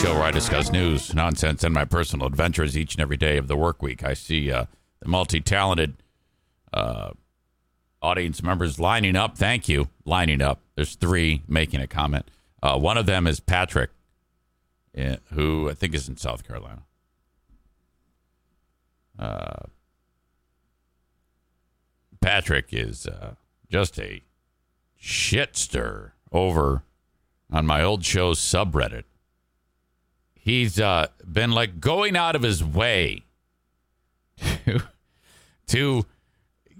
show where I discuss news, nonsense, and my personal adventures each and every day of the work week. I see uh, the multi talented uh, audience members lining up. Thank you. Lining up. There's three making a comment. Uh, one of them is Patrick, eh, who I think is in South Carolina. Uh, Patrick is uh, just a shit stir over on my old show's subreddit. He's uh, been like going out of his way to, to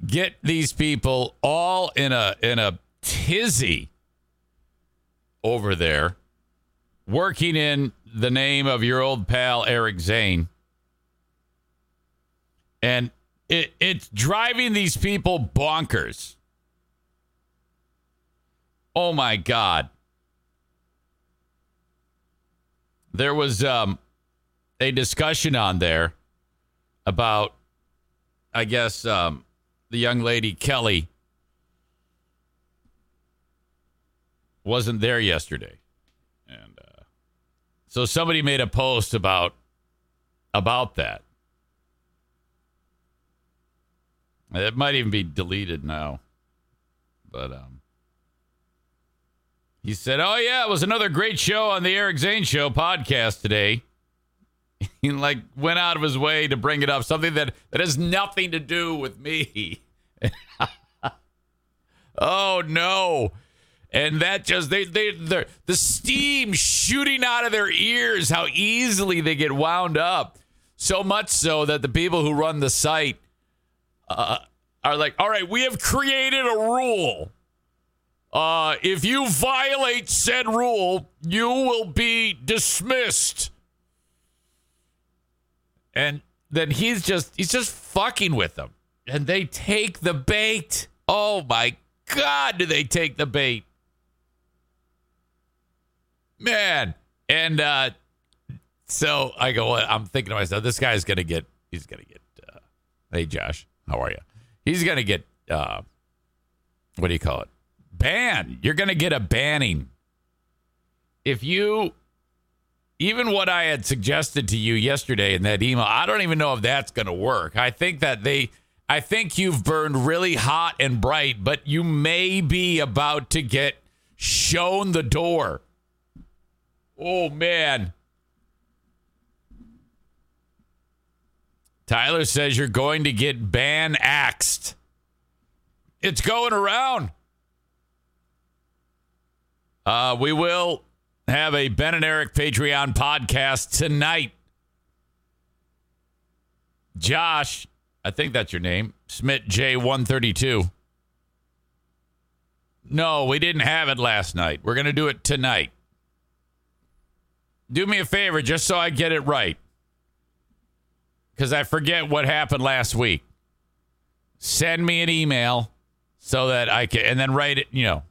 get these people all in a in a tizzy over there, working in the name of your old pal Eric Zane. And it, it's driving these people bonkers. Oh my God. There was um, a discussion on there about, I guess, um, the young lady Kelly wasn't there yesterday, and uh, so somebody made a post about about that. It might even be deleted now, but um, he said, "Oh yeah, it was another great show on the Eric Zane Show podcast today." he like went out of his way to bring it up, something that that has nothing to do with me. oh no. And that just they they they the steam shooting out of their ears, how easily they get wound up. So much so that the people who run the site uh, are like, "All right, we have created a rule. Uh, if you violate said rule, you will be dismissed." And then he's just he's just fucking with them. And they take the bait. Oh my god, do they take the bait? Man. And uh so I go I'm thinking to myself this guy's to get he's to get uh, Hey Josh, how are you? He's to get uh what do you call it? Ban. You're going to get a banning. If you even what I had suggested to you yesterday in that email, I don't even know if that's going to work. I think that they, I think you've burned really hot and bright, but you may be about to get shown the door. Oh, man. Tyler says you're going to get ban axed. It's going around. Uh, we will have a Ben and Eric Patreon podcast tonight. Josh, I think that's your name, Smith J132. No, we didn't have it last night. We're going to do it tonight. Do me a favor just so I get it right. Because I forget what happened last week. Send me an email so that I can, and then write it, you know,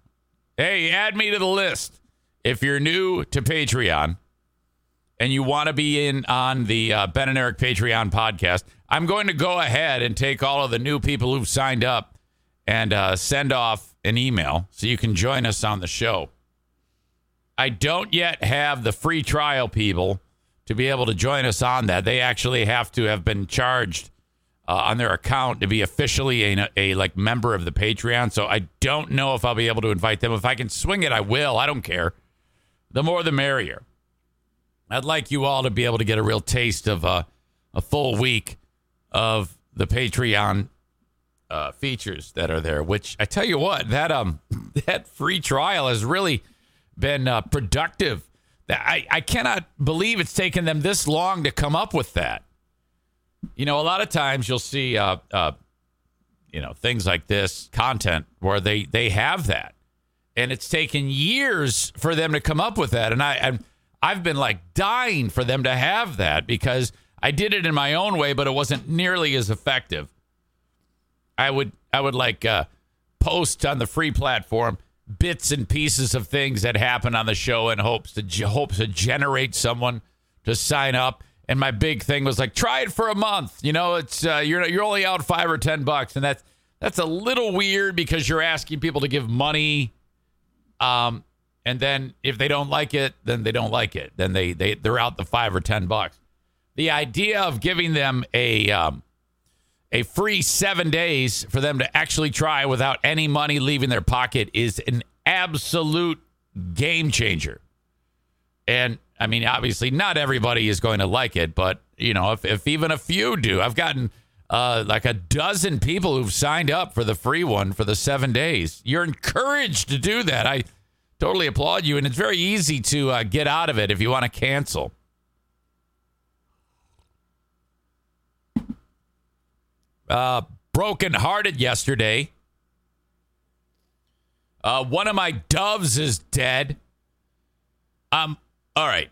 hey, add me to the list if you're new to Patreon and you want to be in on the uh, Ben and Eric Patreon podcast, I'm going to go ahead and take all of the new people who've signed up and uh, send off an email so you can join us on the show. I don't yet have the free trial people to be able to join us on that. They actually have to have been charged uh, on their account to be officially a, a like member of the Patreon. So I don't know if I'll be able to invite them. If I can swing it, I will. I don't care the more the merrier. I'd like you all to be able to get a real taste of uh, a full week of the Patreon uh, features that are there. Which I tell you what, that um that free trial has really been uh, productive. I I cannot believe it's taken them this long to come up with that. You know, a lot of times you'll see uh, uh you know things like this content where they they have that and it's taken years for them to come up with that. And I, I'm, I've been like dying for them to have that because I did it in my own way, but it wasn't nearly as effective. I would, I would like uh, post on the free platform bits and pieces of things that happen on the show in hopes to hopes to generate someone to sign up. And my big thing was like, try it for a month. You know, it's uh, you're you're only out five or ten bucks, and that's that's a little weird because you're asking people to give money um, And then if they don't like it, then they don't like it. Then they they they're out the five or ten bucks. The idea of giving them a um, a free seven days for them to actually try without any money leaving their pocket is an absolute game changer. And I mean, obviously, not everybody is going to like it, but you know, if, if even a few do, I've gotten uh, like a dozen people who've signed up for the free one for the seven days. You're encouraged to do that. I totally applaud you, and it's very easy to uh, get out of it if you want to cancel. Uh, broken hearted yesterday. Uh, one of my doves is dead. Um, all right.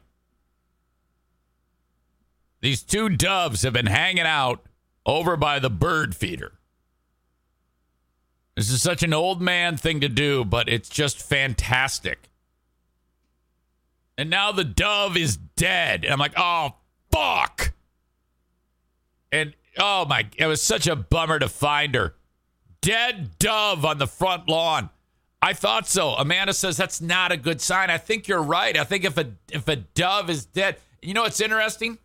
These two doves have been hanging out over by the bird feeder. This is such an old man thing to do, but it's just fantastic. And now the dove is dead. And I'm like, oh, fuck. And oh my, it was such a bummer to find her. Dead dove on the front lawn. I thought so. Amanda says that's not a good sign. I think you're right. I think if a if a dove is dead, you know what's interesting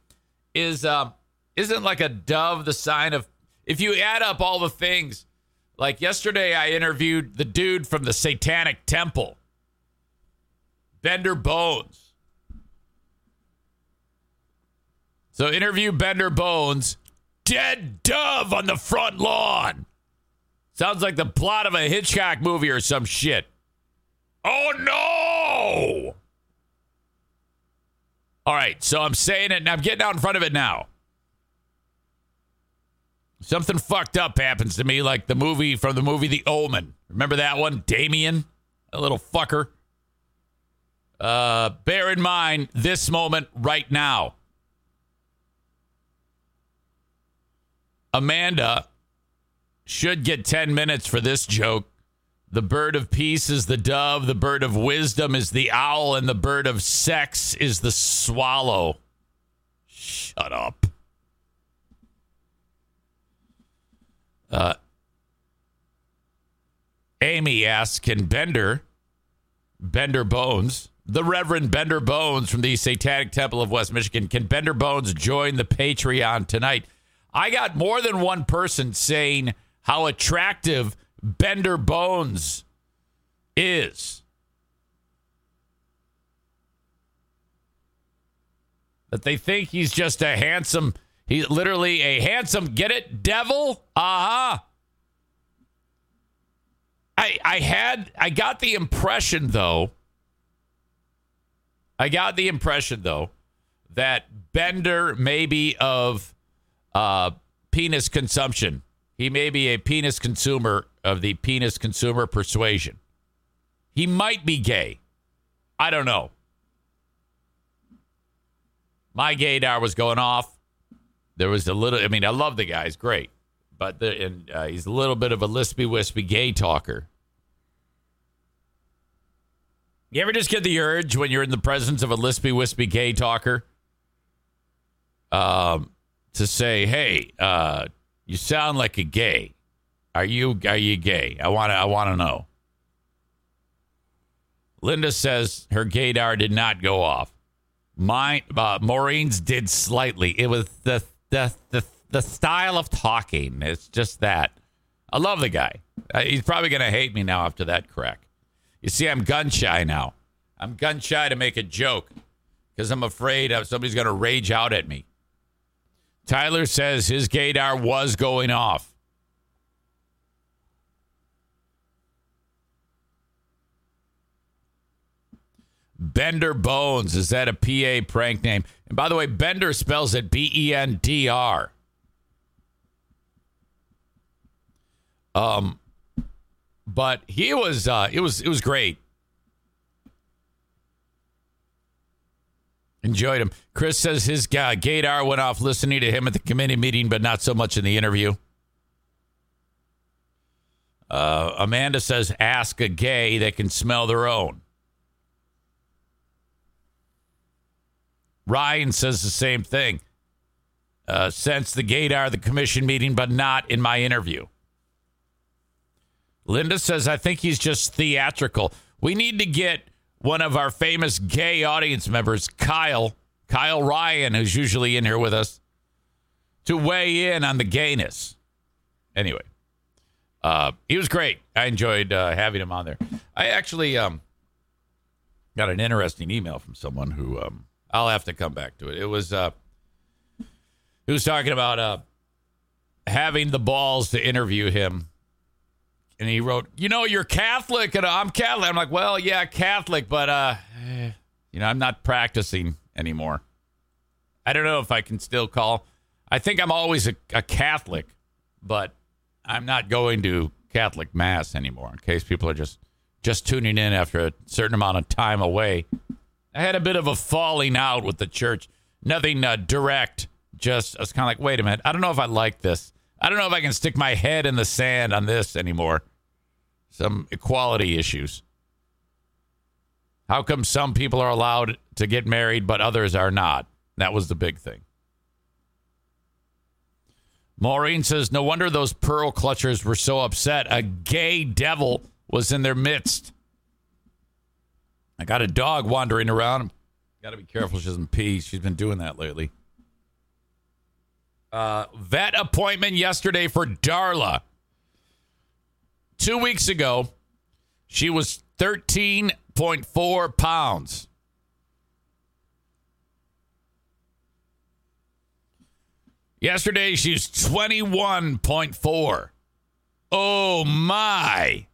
is uh, isn't like a dove the sign of if you add up all the things. Like yesterday, I interviewed the dude from the Satanic Temple, Bendr Bones. So interview Bendr Bones, dead dove on the front lawn. Sounds like the plot of a Hitchcock movie or some shit. Oh no! All right, so I'm saying it and I'm getting out in front of it now. Something fucked up happens to me, like the movie from the movie The Omen. Remember that one? Damien? A little fucker. Uh, bear in mind this moment right now. Amanda should get 10 minutes for this joke. The bird of peace is the dove, the bird of wisdom is the owl, and the bird of sex is the swallow. Shut up. Uh, Amy asks, can Bendr, Bendr Bones, the Reverend Bendr Bones from the Satanic Temple of West Michigan, can Bendr Bones join the Patreon tonight? I got more than one person saying how attractive Bendr Bones is. That they think he's just a handsome, he's literally a handsome, get it, devil? Uh huh. I, I had, I got the impression though, I got the impression though, that Bendr maybe of uh, penis consumption he may be a penis consumer of the penis consumer persuasion. He might be gay. I don't know. My gaydar was going off. There was a little. I mean, I love the guy; he's great, but the, and uh, he's a little bit of a lispy, wispy gay talker. You ever just get the urge when you're in the presence of a lispy, wispy gay talker, um, to say, "Hey, uh, you sound like a gay. Are you are you gay? I want to I want to know. Linda says her gaydar did not go off. Mine, uh, Maureen's did slightly. It was the, the the the style of talking. It's just that. I love the guy. Uh, he's probably gonna hate me now after that crack. You see, I'm gun shy now. I'm gun shy to make a joke because I'm afraid somebody's gonna rage out at me. Tyler says his gaydar was going off. Bendr Bones. Is that a PA prank name? And by the way, Bendr spells it B E N D R. Um, but he was uh, it was it was great. Enjoyed him. Chris says his guy gaydar went off listening to him at the committee meeting, but not so much in the interview. Uh, Amanda says, ask a gay that can smell their own. Ryan says the same thing. Uh, since the gaydar the commission meeting, but not in my interview. Linda says, I think he's just theatrical. We need to get one of our famous gay audience members, Kyle, Kyle Ryan, who's usually in here with us, to weigh in on the gayness. Anyway, uh, he was great. I enjoyed uh, having him on there. I actually um, got an interesting email from someone who um, I'll have to come back to it. It was uh, was talking about uh, having the balls to interview him. And he wrote, "You know, you're Catholic, and I'm Catholic." I'm like, "Well, yeah, Catholic, but uh, you know, I'm not practicing anymore. I don't know if I can still call. I think I'm always a, a Catholic, but I'm not going to Catholic mass anymore. In case people are just just tuning in after a certain amount of time away, I had a bit of a falling out with the church. Nothing uh, direct. Just I was kind of like, wait a minute. I don't know if I like this. I don't know if I can stick my head in the sand on this anymore. Some equality issues. How come some people are allowed to get married but others are not? That was the big thing. Maureen says, No wonder those pearl clutchers were so upset. A gay devil was in their midst. I got a dog wandering around. Got to be careful she doesn't pee. She's been doing that lately. Uh, vet appointment yesterday for Darla. Two weeks ago, she was 13.4 pounds. Yesterday, she's 21.4. Oh, my.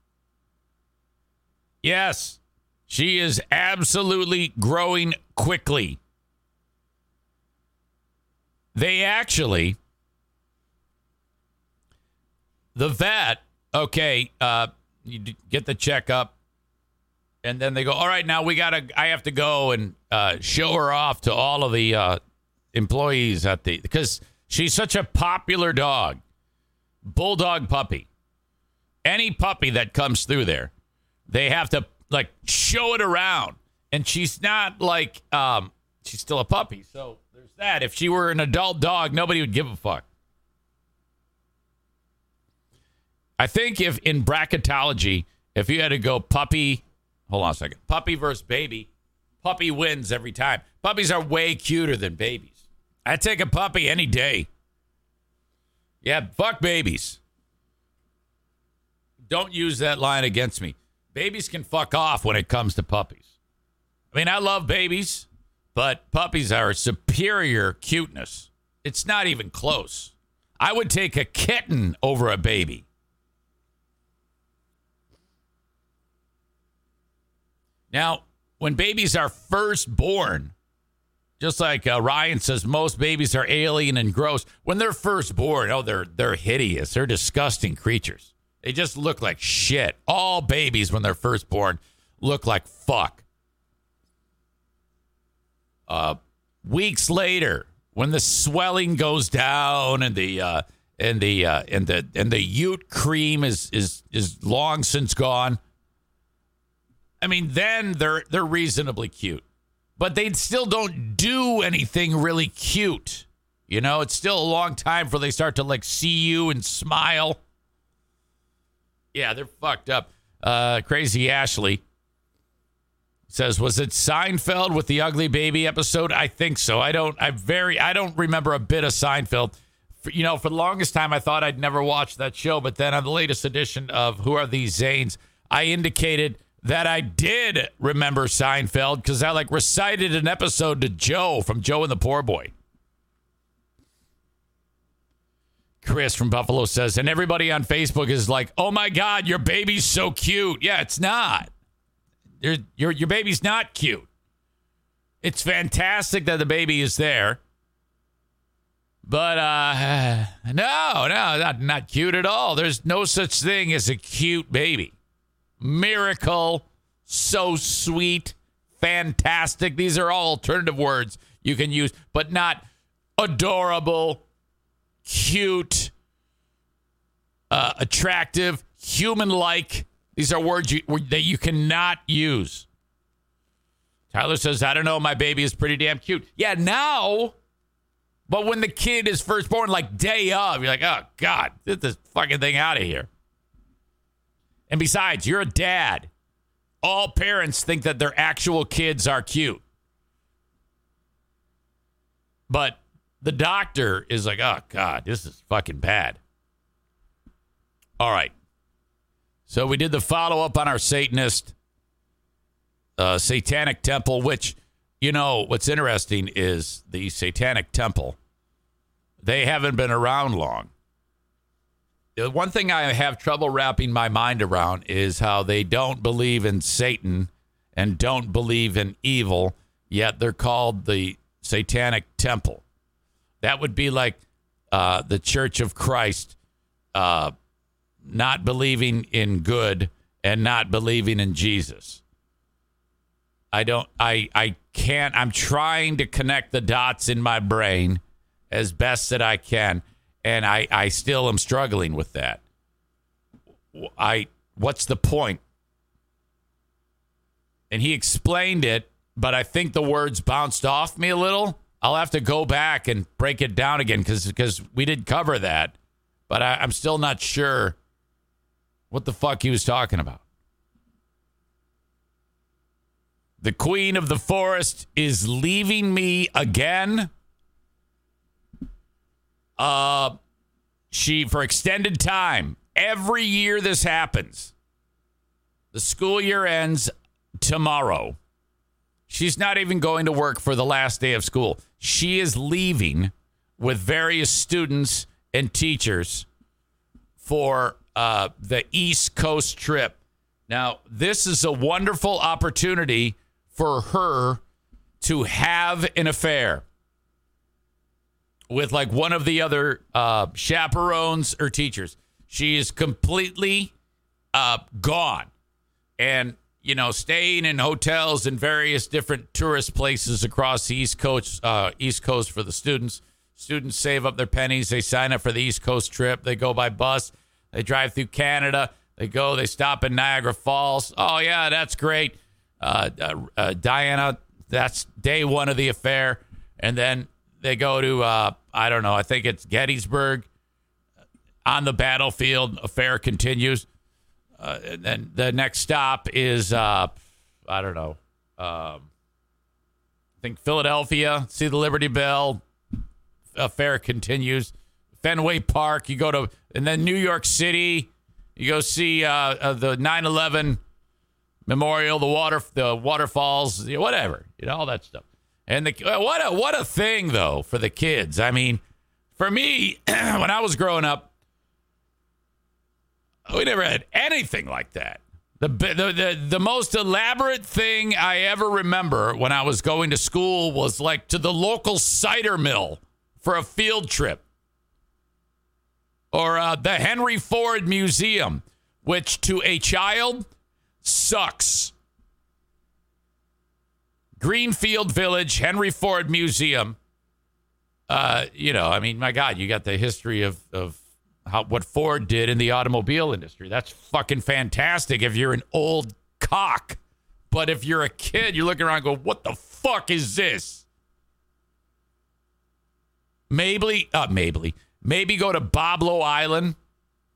Yes, she is absolutely growing quickly. They actually, the vet, okay, uh, you get the checkup, and then they go, all right, now we got to, I have to go and uh, show her off to all of the uh, employees at the, because She's such a popular dog. Bulldog puppy. Any puppy that comes through there, they have to like show it around. And she's not like um she's still a puppy. So there's that. If she were an adult dog, nobody would give a fuck. I think if in bracketology, if you had to go puppy, hold on a second, puppy versus baby, puppy wins every time. Puppies are way cuter than babies. I take a puppy any day. Yeah, fuck babies. Don't use that line against me. Babies can fuck off when it comes to puppies. I mean, I love babies, but puppies are superior cuteness. It's not even close. I would take a kitten over a baby. Now, when babies are first born, just like uh, Ryan says, most babies are alien and gross when they're first born. Oh, they're they're hideous. They're disgusting creatures. They just look like shit. All babies when they're first born look like fuck. Uh, weeks later, when the swelling goes down and the uh, and the uh, and the and the Ute cream is is is long since gone. I mean, then they're they're reasonably cute but they still don't do anything really cute. You know, it's still a long time before they start to like see you and smile. Yeah, they're fucked up. Uh, Crazy Ashley says, "Was it Seinfeld with the ugly baby episode? I think so. I don't. I very. I don't remember a bit of Seinfeld. For, you know, for the longest time, I thought I'd never watch that show. But then on the latest edition of Who Are These Zanes, I indicated." that I did remember Seinfeld because I like recited an episode to Joe from Joe and the Poor Boy. Chris from Buffalo says, and everybody on Facebook is like, "Oh my God, your baby's so cute." Yeah, it's not. Your your your baby's not cute. It's fantastic that the baby is there, but uh, no, no, not not cute at all. There's no such thing as a cute baby miracle, so sweet, fantastic. These are all alternative words you can use, but not adorable, cute, uh, attractive, human like. These are words you, that you cannot use. Tyler says, I don't know, my baby is pretty damn cute. Yeah, now. But when the kid is first born, like day of, you're like, oh, God, get this fucking thing out of here. And besides, you're a dad. all parents think that their actual kids are cute. But the doctor is like, oh, God, this is fucking bad. All right. So we did the follow up on our Satanist, uh, Satanic Temple, which, you know, what's interesting is the Satanic Temple, they haven't been around long. The one thing I have trouble wrapping my mind around is how they don't believe in Satan and don't believe in evil, yet they're called the Satanic Temple. That would be like uh, the Church of Christ uh, not believing in good and not believing in Jesus. I don't, I, I can't, I'm trying to connect the dots in my brain as best that I can. And I, I still am struggling with that. I, what's the point? And he explained it, but I think the words bounced off me a little. I'll have to go back and break it down again because because we did cover that, but I, I'm still not sure what the fuck he was talking about. The queen of the forest is leaving me again. Uh she for extended time. Every year this happens. The school year ends tomorrow. She's not even going to work for the last day of school. She is leaving with various students and teachers for uh, the East Coast trip. Now, this is a wonderful opportunity for her to have an affair with like one of the other uh, chaperones or teachers. She is completely uh, gone. And you know, staying in hotels in various different tourist places across the East Coast, uh, East Coast for the students. Students save up their pennies. They sign up for the East Coast trip. They go by bus. They drive through Canada. They go. They stop in Niagara Falls. Oh yeah, that's great. Uh, uh, uh Diana, that's day one of the affair, and then they go to uh, I don't know. I think it's Gettysburg. On the battlefield, affair continues. Uh, and then the next stop is uh, I don't know. Um, I think Philadelphia. See the Liberty Bell. Affair continues. Fenway Park. You go to and then New York City. You go see uh, uh, the 9/11 memorial, the water, the waterfalls, whatever. You know all that stuff. And the what a what a thing though for the kids. I mean, for me, when I was growing up, we never had anything like that. The, the, the, the most elaborate thing I ever remember when I was going to school was like to the local cider mill for a field trip or uh, the Henry Ford Museum, which to a child sucks. Greenfield Village, Henry Ford Museum. Uh, you know, I mean, my God, you got the history of, of how what Ford did in the automobile industry. That's fucking fantastic if you're an old cock. But if you're a kid, you're looking around go, what the fuck is this? Maybe, uh, maybe, maybe go to Boblo Island.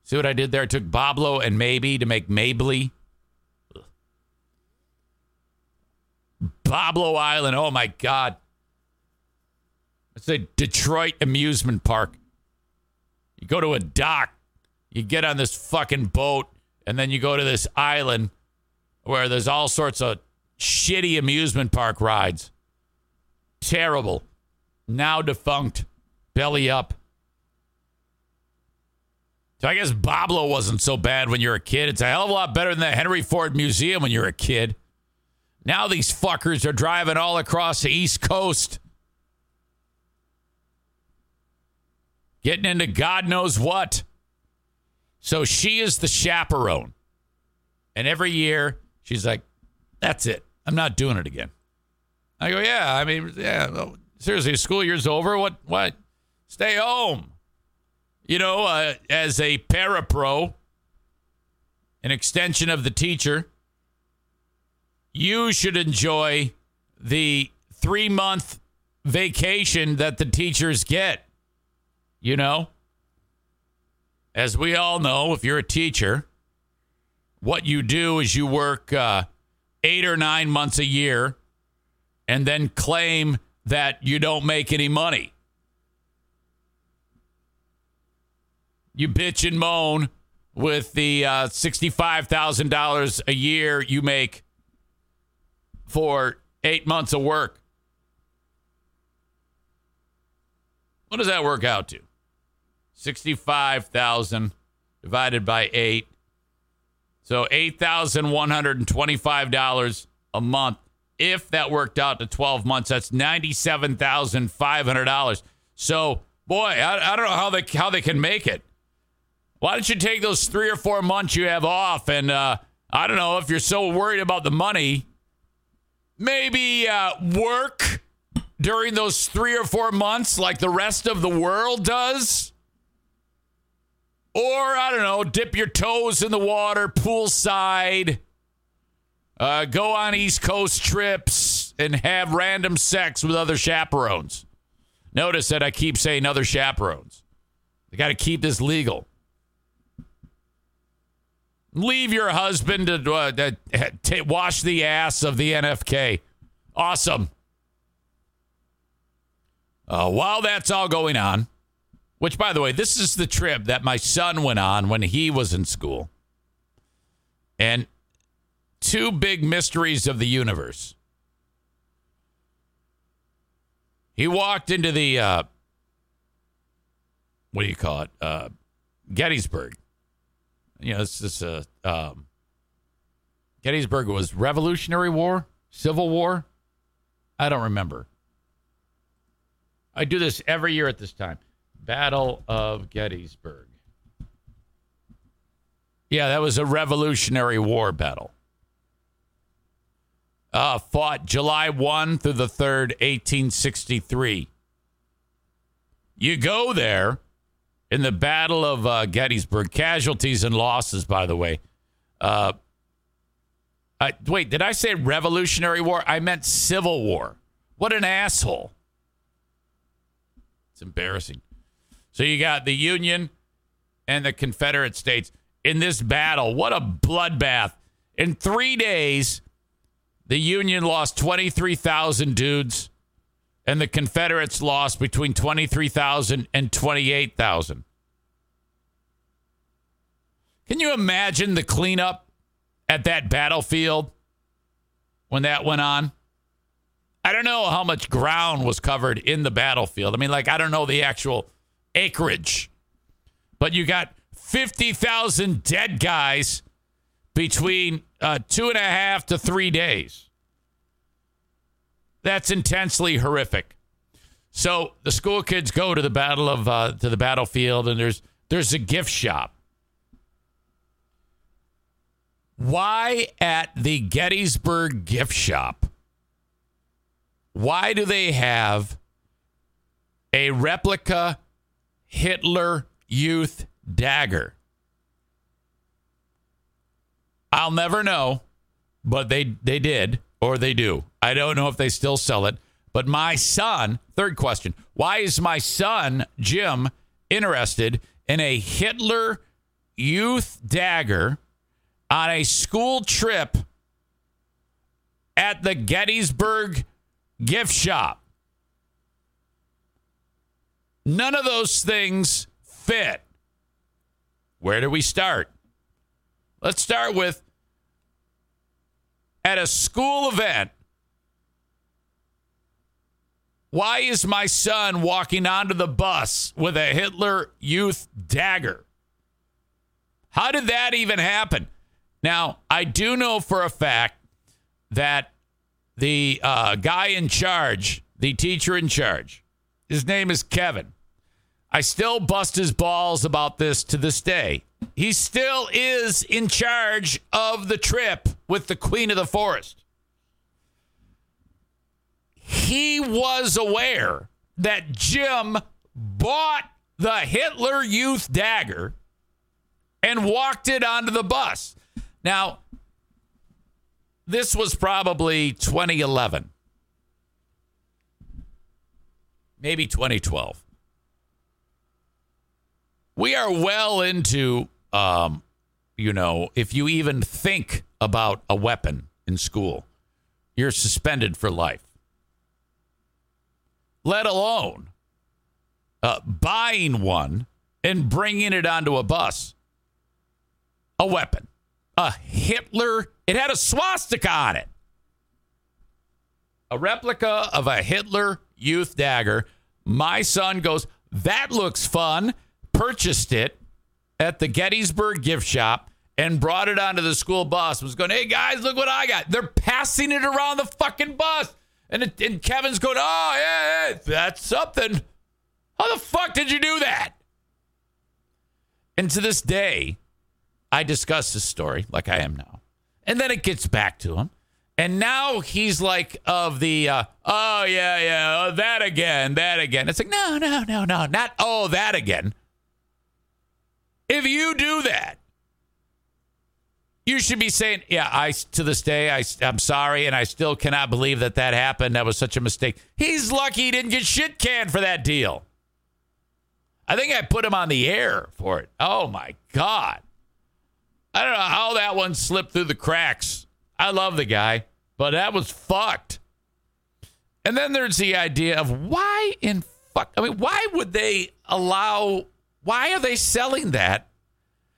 See what I did there? I took Boblo and maybe to make Mabley. Boblo Island. Oh my God. It's a Detroit amusement park. You go to a dock, you get on this fucking boat, and then you go to this island where there's all sorts of shitty amusement park rides. Terrible. Now defunct. Belly up. So I guess Boblo wasn't so bad when you're a kid. It's a hell of a lot better than the Henry Ford Museum when you're a kid. Now these fuckers are driving all across the East Coast getting into God knows what. So she is the chaperone. And every year she's like, that's it. I'm not doing it again. I go, yeah, I mean, yeah, seriously, school year's over. What, what? Stay home. You know, uh, as a parapro, an extension of the teacher, you should enjoy the three month vacation that the teachers get. You know, as we all know, if you're a teacher, what you do is you work uh, eight or nine months a year and then claim that you don't make any money. You bitch and moan with the uh, $65,000 a year you make for eight months of work. What does that work out to? 65,000 divided by 8. So $8,125 a month. If that worked out to 12 months, that's $97,500. So, boy, I, I don't know how they how they can make it. Why don't you take those three or four months you have off and uh, I don't know if you're so worried about the money, maybe uh, work during those three or four months like the rest of the world does? Or, I don't know, dip your toes in the water poolside, uh, go on East Coast trips, and have random sex with other chaperones. Notice that I keep saying other chaperones. They got to keep this legal. Leave your husband to uh, wash the ass of the NFK. Awesome. Uh, while that's all going on, which, by the way, this is the trip that my son went on when he was in school. And two big mysteries of the universe. He walked into the, uh, what do you call it? Uh, Gettysburg. You know, it's just a, um, Gettysburg was Revolutionary War, Civil War. I don't remember. I do this every year at this time. Battle of Gettysburg. Yeah, that was a Revolutionary War battle. Uh, fought July 1 through the 3rd, 1863. You go there in the Battle of uh, Gettysburg, casualties and losses, by the way. Uh, I, wait, did I say Revolutionary War? I meant Civil War. What an asshole. It's embarrassing. So you got the Union and the Confederate States in this battle. What a bloodbath. In three days, the Union lost 23,000 dudes, and the Confederates lost between 23,000 and 28,000. Can you imagine the cleanup at that battlefield when that went on? I don't know how much ground was covered in the battlefield. I mean, like, I don't know the actual acreage. But you got 50,000 dead guys between uh, two and a half to three days. That's intensely horrific. So the school kids go to the battle of uh, to the battlefield, and there's there's a gift shop. Why at the Gettysburg gift shop? Why do they have a replica Hitler Youth Dagger. I'll never know, but they they did or they do. I don't know if they still sell it. But my son, third question, why is my son Jim interested in a Hitler Youth Dagger on a school trip at the Gettysburg gift shop? None of those things fit. Where do we start? Let's start with at a school event. Why is my son walking onto the bus with a Hitler Youth dagger? How did that even happen? Now, I do know for a fact that the uh, guy in charge, the teacher in charge, his name is Kevin. I still bust his balls about this to this day. He still is in charge of the trip with the Queen of the Forest. He was aware that Jim bought the Hitler Youth dagger and walked it onto the bus. Now, this was probably 2011 maybe 2012. We are well into, um, you know, if you even think about a weapon in school, you're suspended for life. Let alone uh, buying one and bringing it onto a bus. A weapon, a Hitler. It had a swastika on it. A replica of a Hitler youth dagger. My son goes, That looks fun. Purchased it at the Gettysburg gift shop and brought it onto the school bus. Was going, Hey guys, look what I got. They're passing it around the fucking bus. And, it, and Kevin's going, Oh, yeah, yeah, that's something. How the fuck did you do that? And to this day, I discuss this story like I am now. And then it gets back to him. And now he's like, of the, uh, oh, yeah, yeah, oh, that again, that again. It's like, no, no, no, no, not, oh, that again. If you do that, you should be saying, yeah, I, to this day, I, I'm sorry, and I still cannot believe that that happened. That was such a mistake. He's lucky he didn't get shit canned for that deal. I think I put him on the air for it. Oh, my God. I don't know how that one slipped through the cracks. I love the guy, but that was fucked. And then there's the idea of why in fuck. I mean, why would they allow? Why are they selling that?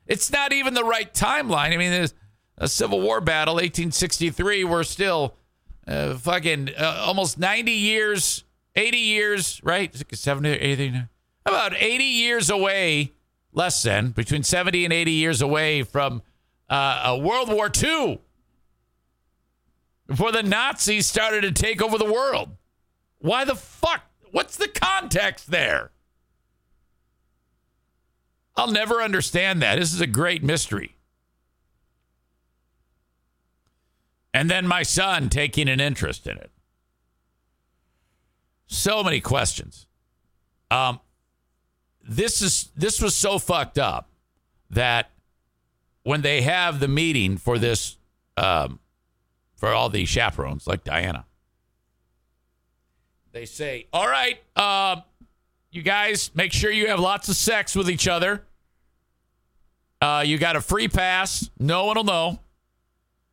It's not even the right timeline. I mean, there's a Civil War battle, 1863. We're still uh, fucking uh, almost 90 years, 80 years, right? 70, 80, about 80 years away less than between 70 and 80 years away from uh, World War II before the Nazis started to take over the world. Why the fuck? What's the context there? I'll never understand that. This is a great mystery. And then my son taking an interest in it. So many questions. Um, this is this was so fucked up that when they have the meeting for this um, for all the chaperones like Diana, they say, "All right, uh, you guys, make sure you have lots of sex with each other. Uh, you got a free pass. No one will know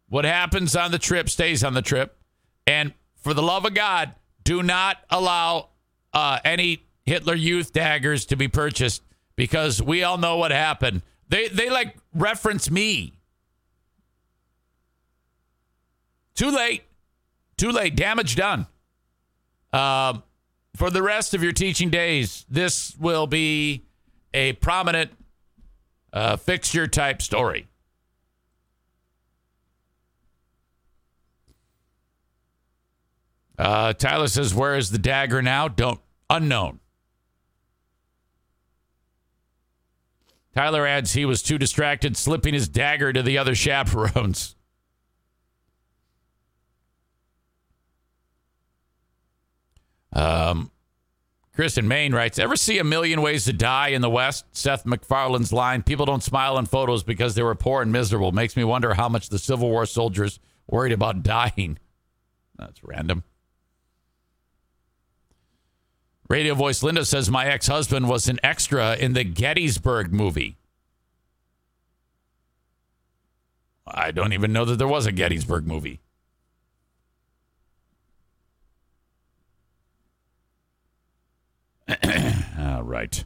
what happens on the trip stays on the trip, and for the love of God, do not allow uh, any Hitler Youth daggers to be purchased because we all know what happened. They they like reference me. Too late. Too late. Damage done. Um, for the rest of your teaching days, this will be a prominent uh, fixture type story. Uh, Tyler says, "Where is the dagger now? Don't unknown." Tyler adds he was too distracted slipping his dagger to the other chaperones. Um, Chris in Maine writes, Ever see a million ways to die in the West? Seth MacFarlane's line, people don't smile in photos because they were poor and miserable. Makes me wonder how much the Civil War soldiers worried about dying. That's random. Radio voice Linda says my ex husband was an extra in the Gettysburg movie. I don't even know that there was a Gettysburg movie. All right.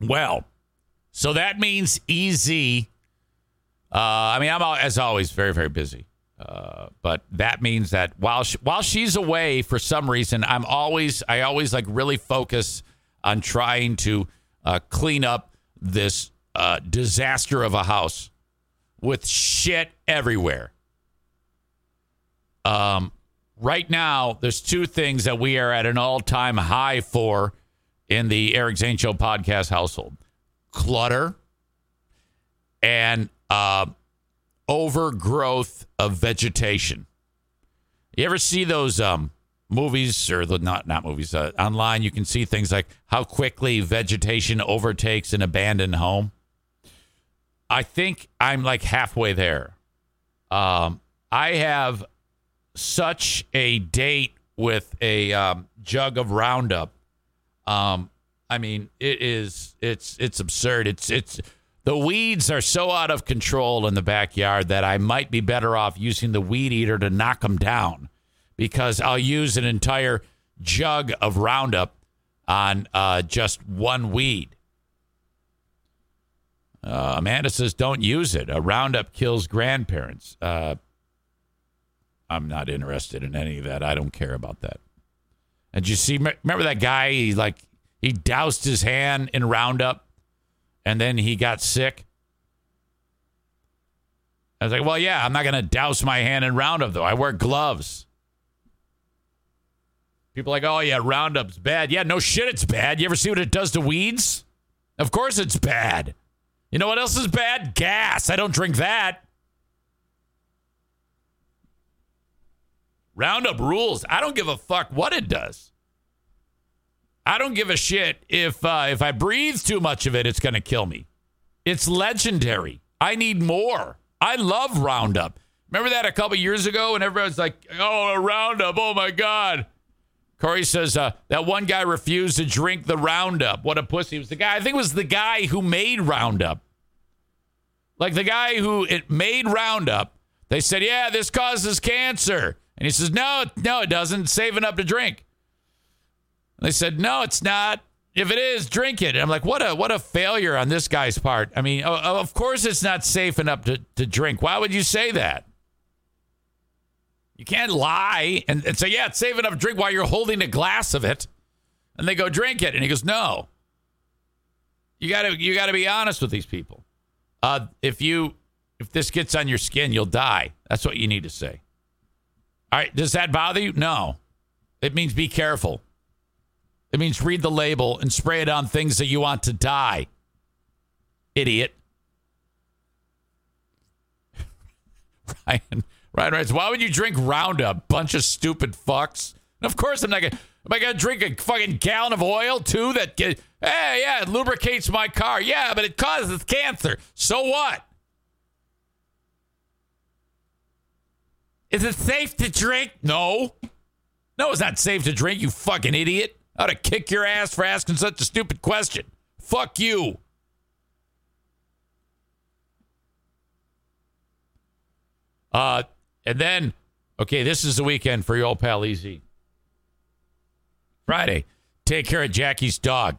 Well, so that means easy. Uh, I mean, I'm as always very, very busy. Uh, but that means that while she, while she's away for some reason, I'm always I always like really focus on trying to uh, clean up this uh, disaster of a house with shit everywhere. Um, right now, there's two things that we are at an all time high for in the Eric Zane Show podcast household: clutter and uh, overgrowth of vegetation. You ever see those um, movies or the not not movies uh, online? You can see things like how quickly vegetation overtakes an abandoned home. I think I'm like halfway there. Um, I have such a date with a um, jug of Roundup. Um, I mean, it is it's it's absurd. It's it's The weeds are so out of control in the backyard that I might be better off using the weed eater to knock them down because I'll use an entire jug of Roundup on uh, just one weed. Uh, Amanda says, don't use it. A Roundup kills grandparents. Uh, I'm not interested in any of that. I don't care about that. And you see, remember that guy? He like he doused his hand in Roundup and then he got sick. I was like, well, yeah, I'm not going to douse my hand in Roundup, though. I wear gloves. People like, oh, yeah, Roundup's bad. Yeah, no shit, it's bad. You ever see what it does to weeds? Of course it's bad. You know what else is bad? Gas. I don't drink that. Roundup rules. I don't give a fuck what it does. I don't give a shit if uh, if I breathe too much of it, it's going to kill me. It's legendary. I need more. I love Roundup. Remember that a couple years ago, when and everyone's like, "Oh, Roundup! Oh my God!" Corey says uh, that one guy refused to drink the Roundup. What a pussy! It was the guy. I think it was the guy who made Roundup. Like the guy who it made Roundup. They said, "Yeah, this causes cancer," and he says, "No, no, it doesn't. Saving up to drink." They said, no, it's not. If it is, drink it. And I'm like, what a what a failure on this guy's part. I mean, of course it's not safe enough to, to drink. Why would you say that? You can't lie and, and say, yeah, it's safe enough to drink while you're holding a glass of it. And they go, drink it. And he goes, no. You gotta you gotta be honest with these people. Uh, if you if this gets on your skin, you'll die. That's what you need to say. All right, does that bother you? No. It means be careful. It means read the label and spray it on things that you want to die. Idiot. Ryan, Ryan writes, why would you drink Roundup? Bunch of stupid fucks. And of course I'm not gonna am I gonna drink a fucking gallon of oil too that get, hey yeah, it lubricates my car. Yeah, but it causes cancer. So what? Is it safe to drink? No. No, it's not safe to drink, you fucking idiot. I ought to kick your ass for asking such a stupid question. Fuck you. Uh, and then, okay, this is the weekend for your old pal Easy. Friday, take care of Jackie's dog.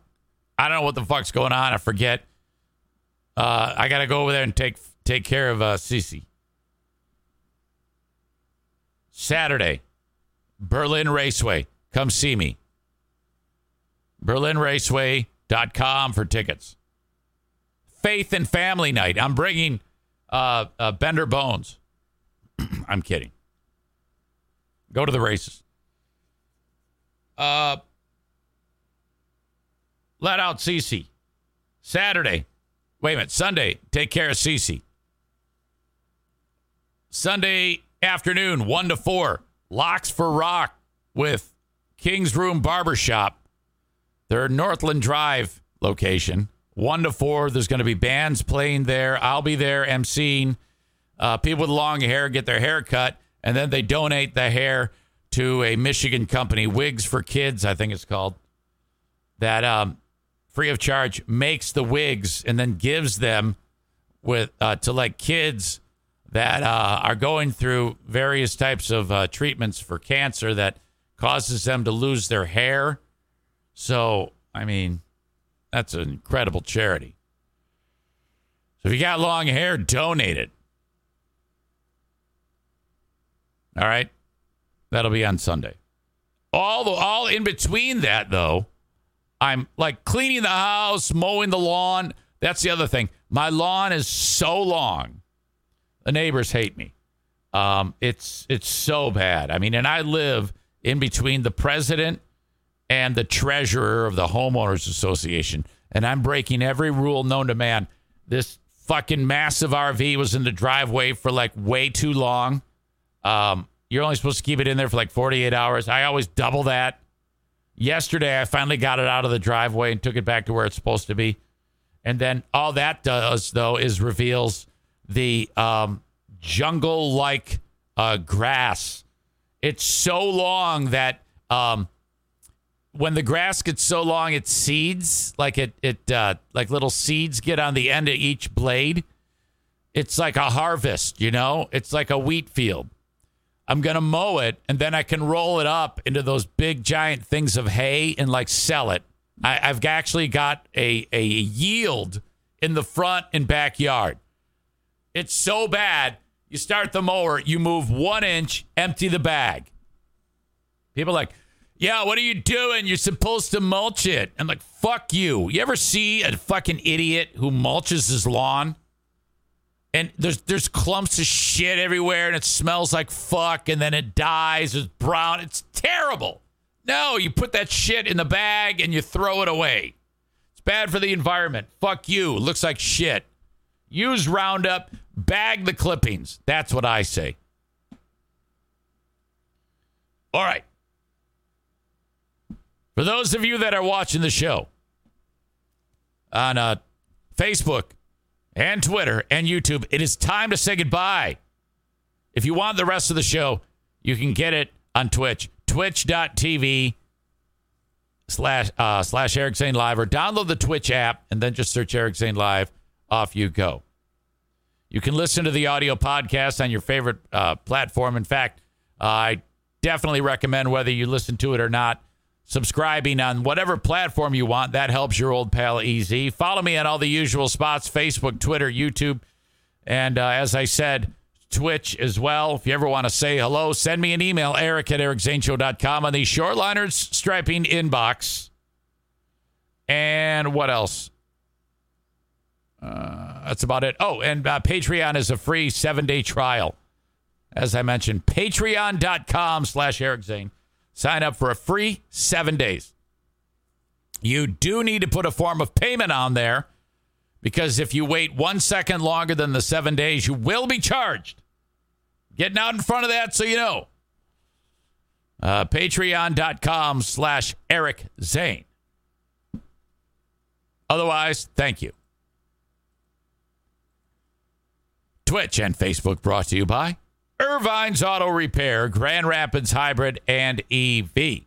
I don't know what the fuck's going on. I forget. Uh, I got to go over there and take take care of uh, Cece. Saturday, Berlin Raceway. Come see me. BerlinRaceway.com for tickets. Faith and Family Night. I'm bringing uh, uh, Bendr Bones. I'm kidding. Go to the races. Uh, let out Cece. Saturday. Wait a minute. Sunday. Take care of Cece. Sunday afternoon, 1 to 4. Locks for Rock with King's Room Barbershop. Their Northland Drive location. One to four. There's going to be bands playing there. I'll be there emceeing. Uh, people with long hair get their hair cut, and then they donate the hair to a Michigan company, Wigs for Kids, I think it's called, that um, free of charge makes the wigs and then gives them with uh, to like kids that uh, are going through various types of uh, treatments for cancer that causes them to lose their hair so, I mean, that's an incredible charity. So if you got long hair, donate it. All right. That'll be on Sunday. All the all in between that though, I'm like cleaning the house, mowing the lawn. That's the other thing. My lawn is so long. The neighbors hate me. Um, it's it's so bad. I mean, and I live in between the president and the treasurer of the homeowners association. And I'm breaking every rule known to man. This fucking massive RV was in the driveway for like way too long. Um, you're only supposed to keep it in there for like 48 hours. I always double that. Yesterday, I finally got it out of the driveway and took it back to where it's supposed to be. And then all that does, though, is reveals the um, jungle like uh, grass. It's so long that um, when the grass gets so long it seeds like it it uh, like little seeds get on the end of each blade. It's like a harvest you know? It's like a wheat field. I'm gonna mow it and then i can roll it up into those big giant things of hay and like sell it. I, i've actually got a, a yield in the front and backyard it's so bad you start the mower you move one inch empty the bag people like yeah, what are you doing? You're supposed to mulch it. I'm like, fuck you. You ever see a fucking idiot who mulches his lawn? And there's there's clumps of shit everywhere and it smells like fuck and then it dies. It's brown. It's terrible. No, you put that shit in the bag and you throw it away. It's bad for the environment. Fuck you. It looks like shit. Use Roundup, bag the clippings. That's what I say. All right. For those of you that are watching the show on uh, Facebook and Twitter and YouTube, it is time to say goodbye. If you want the rest of the show, you can get it on Twitch, twitch.tv slash, uh, slash Eric Zane Live, or download the Twitch app and then just search Eric Zane Live. Off you go. You can listen to the audio podcast on your favorite uh, platform. In fact, uh, I definitely recommend whether you listen to it or not subscribing on whatever platform you want. That helps your old pal easy. Follow me on all the usual spots Facebook, Twitter, YouTube, and uh, as I said, Twitch as well. If you ever want to say hello, send me an email, eric at ericzaneshow.com on the Shoreliners striping inbox. And what else? Uh, that's about it. Oh, and uh, Patreon is a free seven day trial. As I mentioned, patreon.com slash Eric Zane. Sign up for a free seven days. You do need to put a form of payment on there because if you wait one second longer than the seven days, you will be charged. Getting out in front of that so you know. Uh, Patreon.com slash Eric Zane. Otherwise, thank you. Twitch and Facebook brought to you by Ervine's Auto Repair, Grand Rapids Hybrid and EV.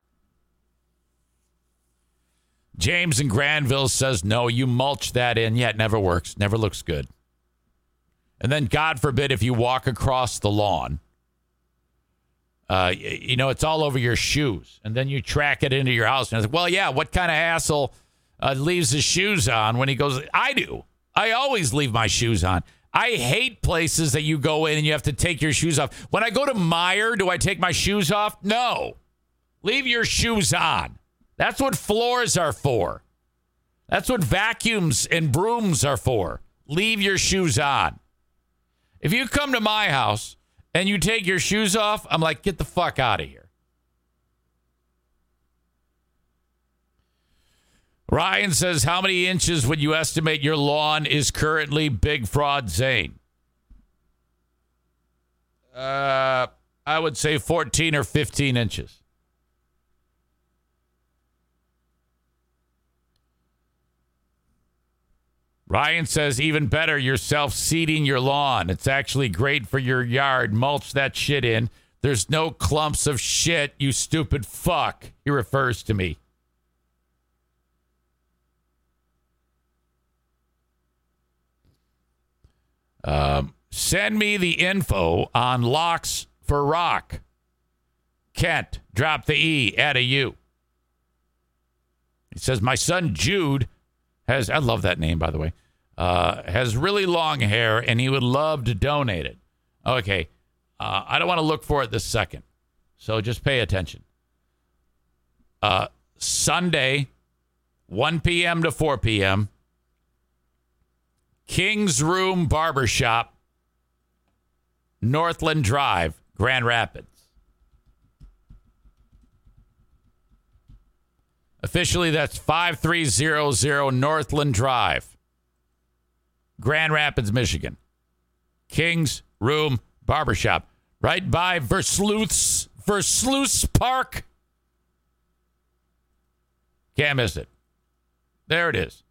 James in Granville says, no, you mulch that in. Yeah, it never works. Never looks good. And then, God forbid, if you walk across the lawn, uh, you know, it's all over your shoes. And then you track it into your house. And it's like, well, yeah, what kind of asshole uh, leaves his shoes on when he goes? I do. I always leave my shoes on. I hate places that you go in and you have to take your shoes off. When I go to Meijer, do I take my shoes off? No. Leave your shoes on. That's what floors are for. That's what vacuums and brooms are for. Leave your shoes on. If you come to my house and you take your shoes off, I'm like, get the fuck out of here. Ryan says, How many inches would you estimate your lawn is currently Big Fraud Zane? Uh, I would say 14 or 15 inches. Ryan says, even better, you're self seeding your lawn. It's actually great for your yard. Mulch that shit in. There's no clumps of shit, you stupid fuck. He refers to me. Um, send me the info on locks for rock. Kent, drop the E, add a U. He says, My son Jude has, I love that name, by the way, uh, has really long hair and he would love to donate it. Okay. Uh, I don't want to look for it this second. So just pay attention. Uh, Sunday, 1 p.m. to 4 p.m., King's Room Barbershop, Northland Drive, Grand Rapids. Officially, that's 5300 Northland Drive, Grand Rapids, Michigan. King's Room Barbershop, right by Versluis, Versluis Park. Can't miss it. There it is.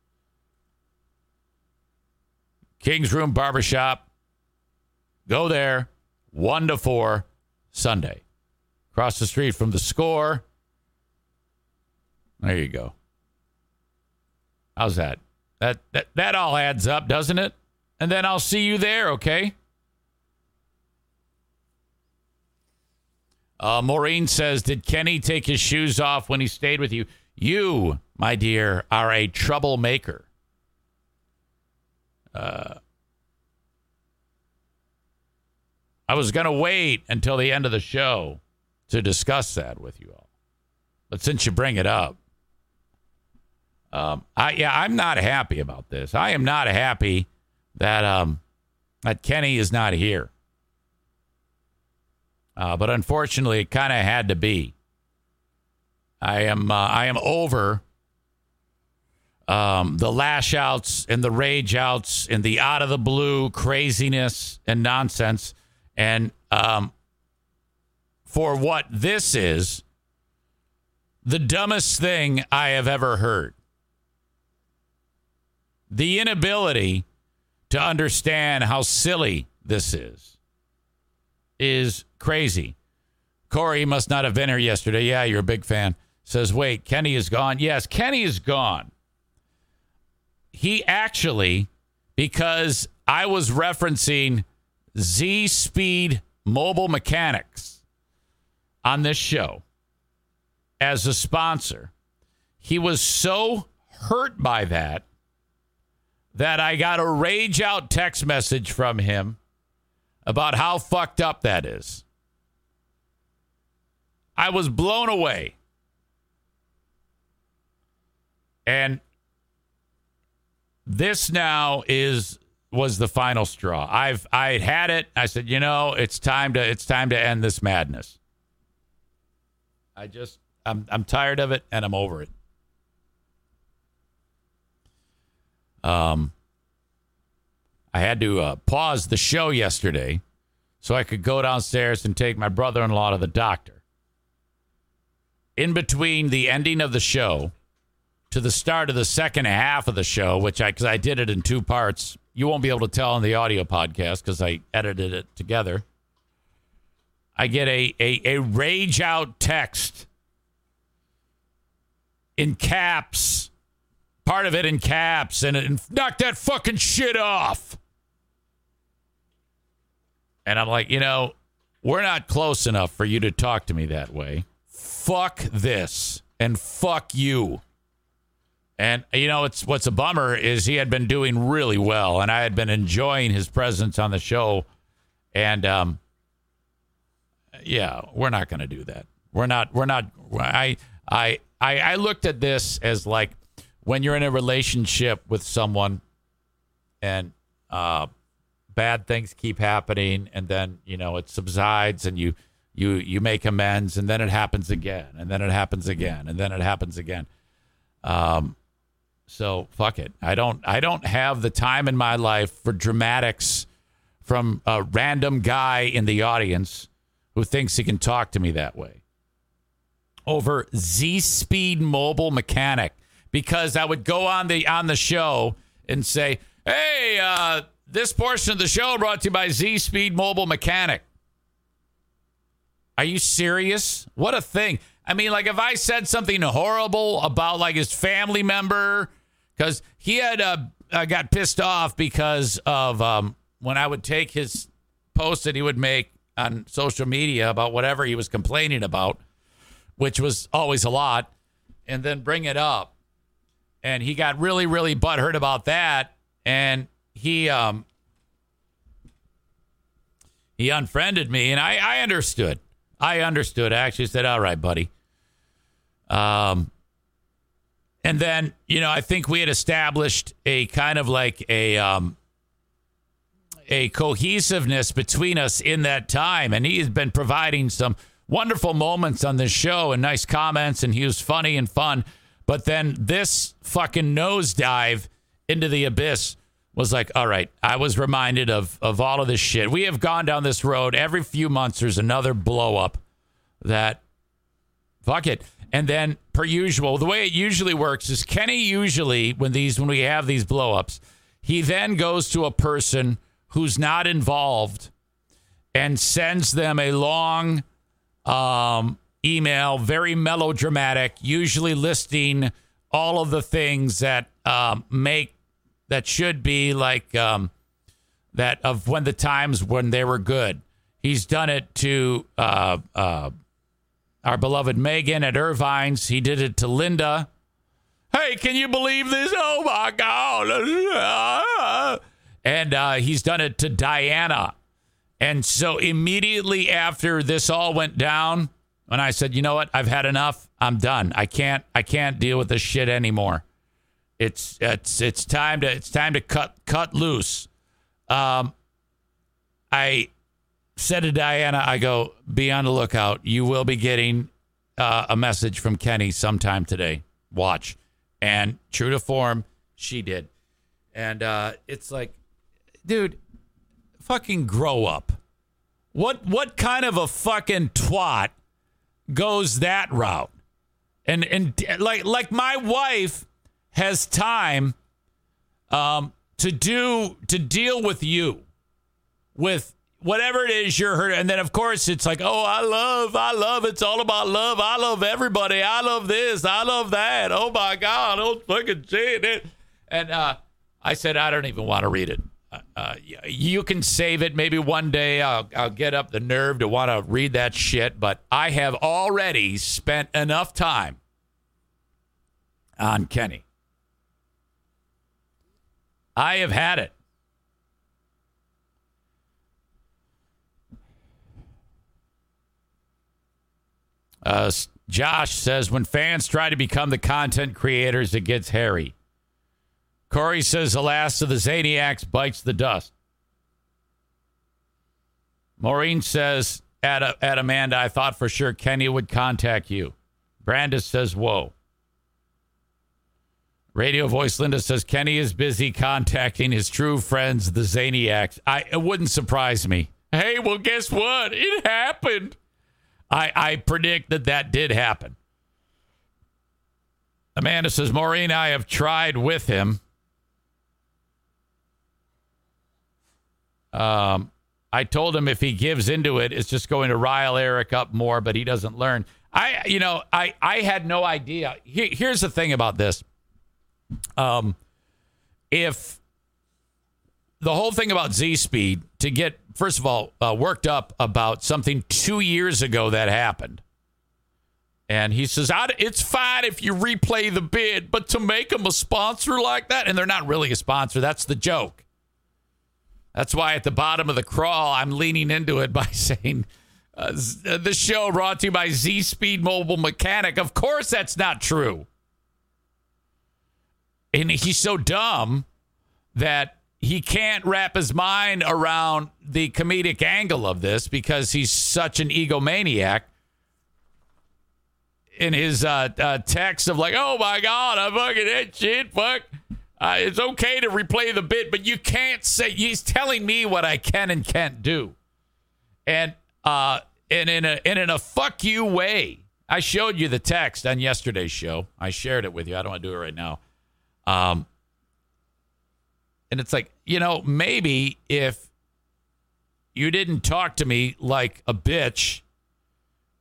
King's Room Barbershop. Go there, 1 to 4, Sunday. Across the street from the score. There you go. How's that? That that that all adds up, doesn't it? And then I'll see you there, okay? Uh, Maureen says, Did Kenny take his shoes off when he stayed with you? You, my dear, are a troublemaker. Uh, I was going to wait until the end of the show to discuss that with you all. But since you bring it up, um, I yeah, I'm not happy about this. I am not happy that um, that Kenny is not here. Uh, but unfortunately, it kind of had to be. I am uh, I am over um, the lash outs and the rage outs and the out of the blue craziness and nonsense, and um, for what this is, the dumbest thing I have ever heard the inability to understand how silly this is is crazy. Corey must not have been here yesterday. Yeah, you're a big fan. Says, wait, Kenny is gone. Yes, Kenny is gone. He actually, because I was referencing Z Speed Mobile Mechanics on this show as a sponsor, he was so hurt by that that I got a rage out text message from him about how fucked up that is. I was blown away. And this now is was the final straw. I've I had it. I said, you know, it's time to it's time to end this madness. I just I'm I'm tired of it and I'm over it. Um, I had to uh, pause the show yesterday so I could go downstairs and take my brother in law to the doctor. In between the ending of the show to the start of the second half of the show, which I, because I did it in two parts, you won't be able to tell on the audio podcast because I edited it together. I get a, a, a rage out text in caps part of it in caps and, and knock that fucking shit off. And I'm like, you know, we're not close enough for you to talk to me that way. Fuck this and fuck you. And you know, it's what's a bummer is he had been doing really well, and I had been enjoying his presence on the show. And um, yeah, we're not going to do that. We're not. We're not. I I I I looked at this as like when you're in a relationship with someone and uh, bad things keep happening and then you know it subsides and you you you make amends and then it happens again and then it happens again and then it happens again. Um so fuck it. I don't i don't have the time in my life for dramatics from a random guy in the audience who thinks he can talk to me that way. Over z speed mobile mechanic because I would go on the on the show and say, "Hey, uh, this portion of the show brought to you by Z Speed Mobile Mechanic." Are you serious? What a thing! I mean, like if I said something horrible about like his family member, because he had uh, uh, got pissed off because of um, when I would take his post that he would make on social media about whatever he was complaining about, which was always a lot, and then bring it up and he got really, really butthurt about that, and he um he unfriended me, and I I understood. I understood. I actually said, "All right, buddy." Um, and then you know I think we had established a kind of like a um a cohesiveness between us in that time, and he has been providing some wonderful moments on this show and nice comments, and he was funny and fun. But then this fucking nosedive into the abyss was like, all right, I was reminded of of all of this shit. We have gone down this road every few months. There's another blow up that fuck it. And then per usual, the way it usually works is Kenny usually when these when we have these blow ups, he then goes to a person who's not involved and sends them a long um, email, very melodramatic, usually listing all of the things that um, make that should be like um, that of when the times when they were good. He's done it to uh, uh, our beloved Megan at Ervine's. He did it to Linda. Hey, can you believe this? Oh my God. And uh, he's done it to Diana. And so immediately after this all went down, when I said, you know what, I've had enough. I'm done. I can't I can't deal with this shit anymore. It's it's it's time to it's time to cut cut loose. Um I said to Diana, I go, be on the lookout. You will be getting uh, a message from Kenny sometime today. Watch. And true to form, she did. And uh, it's like, dude, fucking grow up. What what kind of a fucking twat goes that route? And and like like my wife has time um to do to deal with you with whatever it is you're hurt And then, of course, it's like, oh, I love, I love. It's all about love. I love everybody. I love this. I love that. Oh my God, don't fucking say it. And uh, I said, I don't even want to read it. You can save it. Maybe one day I'll, I'll get up the nerve to want to read that shit. But I have already spent enough time on Kenny. I have had it. Uh, Josh says when fans try to become the content creators, it gets hairy. Corey says the last of the Zaniacs bites the dust. Maureen says at, at Amanda, I thought for sure Kenny would contact you. Brandis says, whoa. Radio voice Linda says Kenny is busy contacting his true friends, the Zaniacs. I it wouldn't surprise me. Hey, well, guess what? It happened. I, I predict that that did happen. Amanda says, Maureen, I have tried with him. Um, I told him if he gives into it, it's just going to rile Eric up more, but he doesn't learn. I, you know, I, I had no idea. Here, here's the thing about this. Um, if the whole thing about Z Speed to get first of all uh, worked up about something two years ago that happened, and he says "I it's fine if you replay the bid, but to make them a sponsor like that, and they're not really a sponsor. That's the joke. That's why at the bottom of the crawl, I'm leaning into it by saying. Uh, uh the show brought to you by Z Speed Mobile Mechanic. Of course, that's not true. And he's so dumb that he can't wrap his mind around the comedic angle of this because he's such an egomaniac in his uh, uh, text of like, "Oh my God, I fucking hit shit, fuck." Uh, it's okay to replay the bit, but you can't say he's telling me what I can and can't do, and uh, and in a and in a fuck you way. I showed you the text on yesterday's show. I shared it with you. I don't want to do it right now. Um, and it's like, you know, maybe if you didn't talk to me like a bitch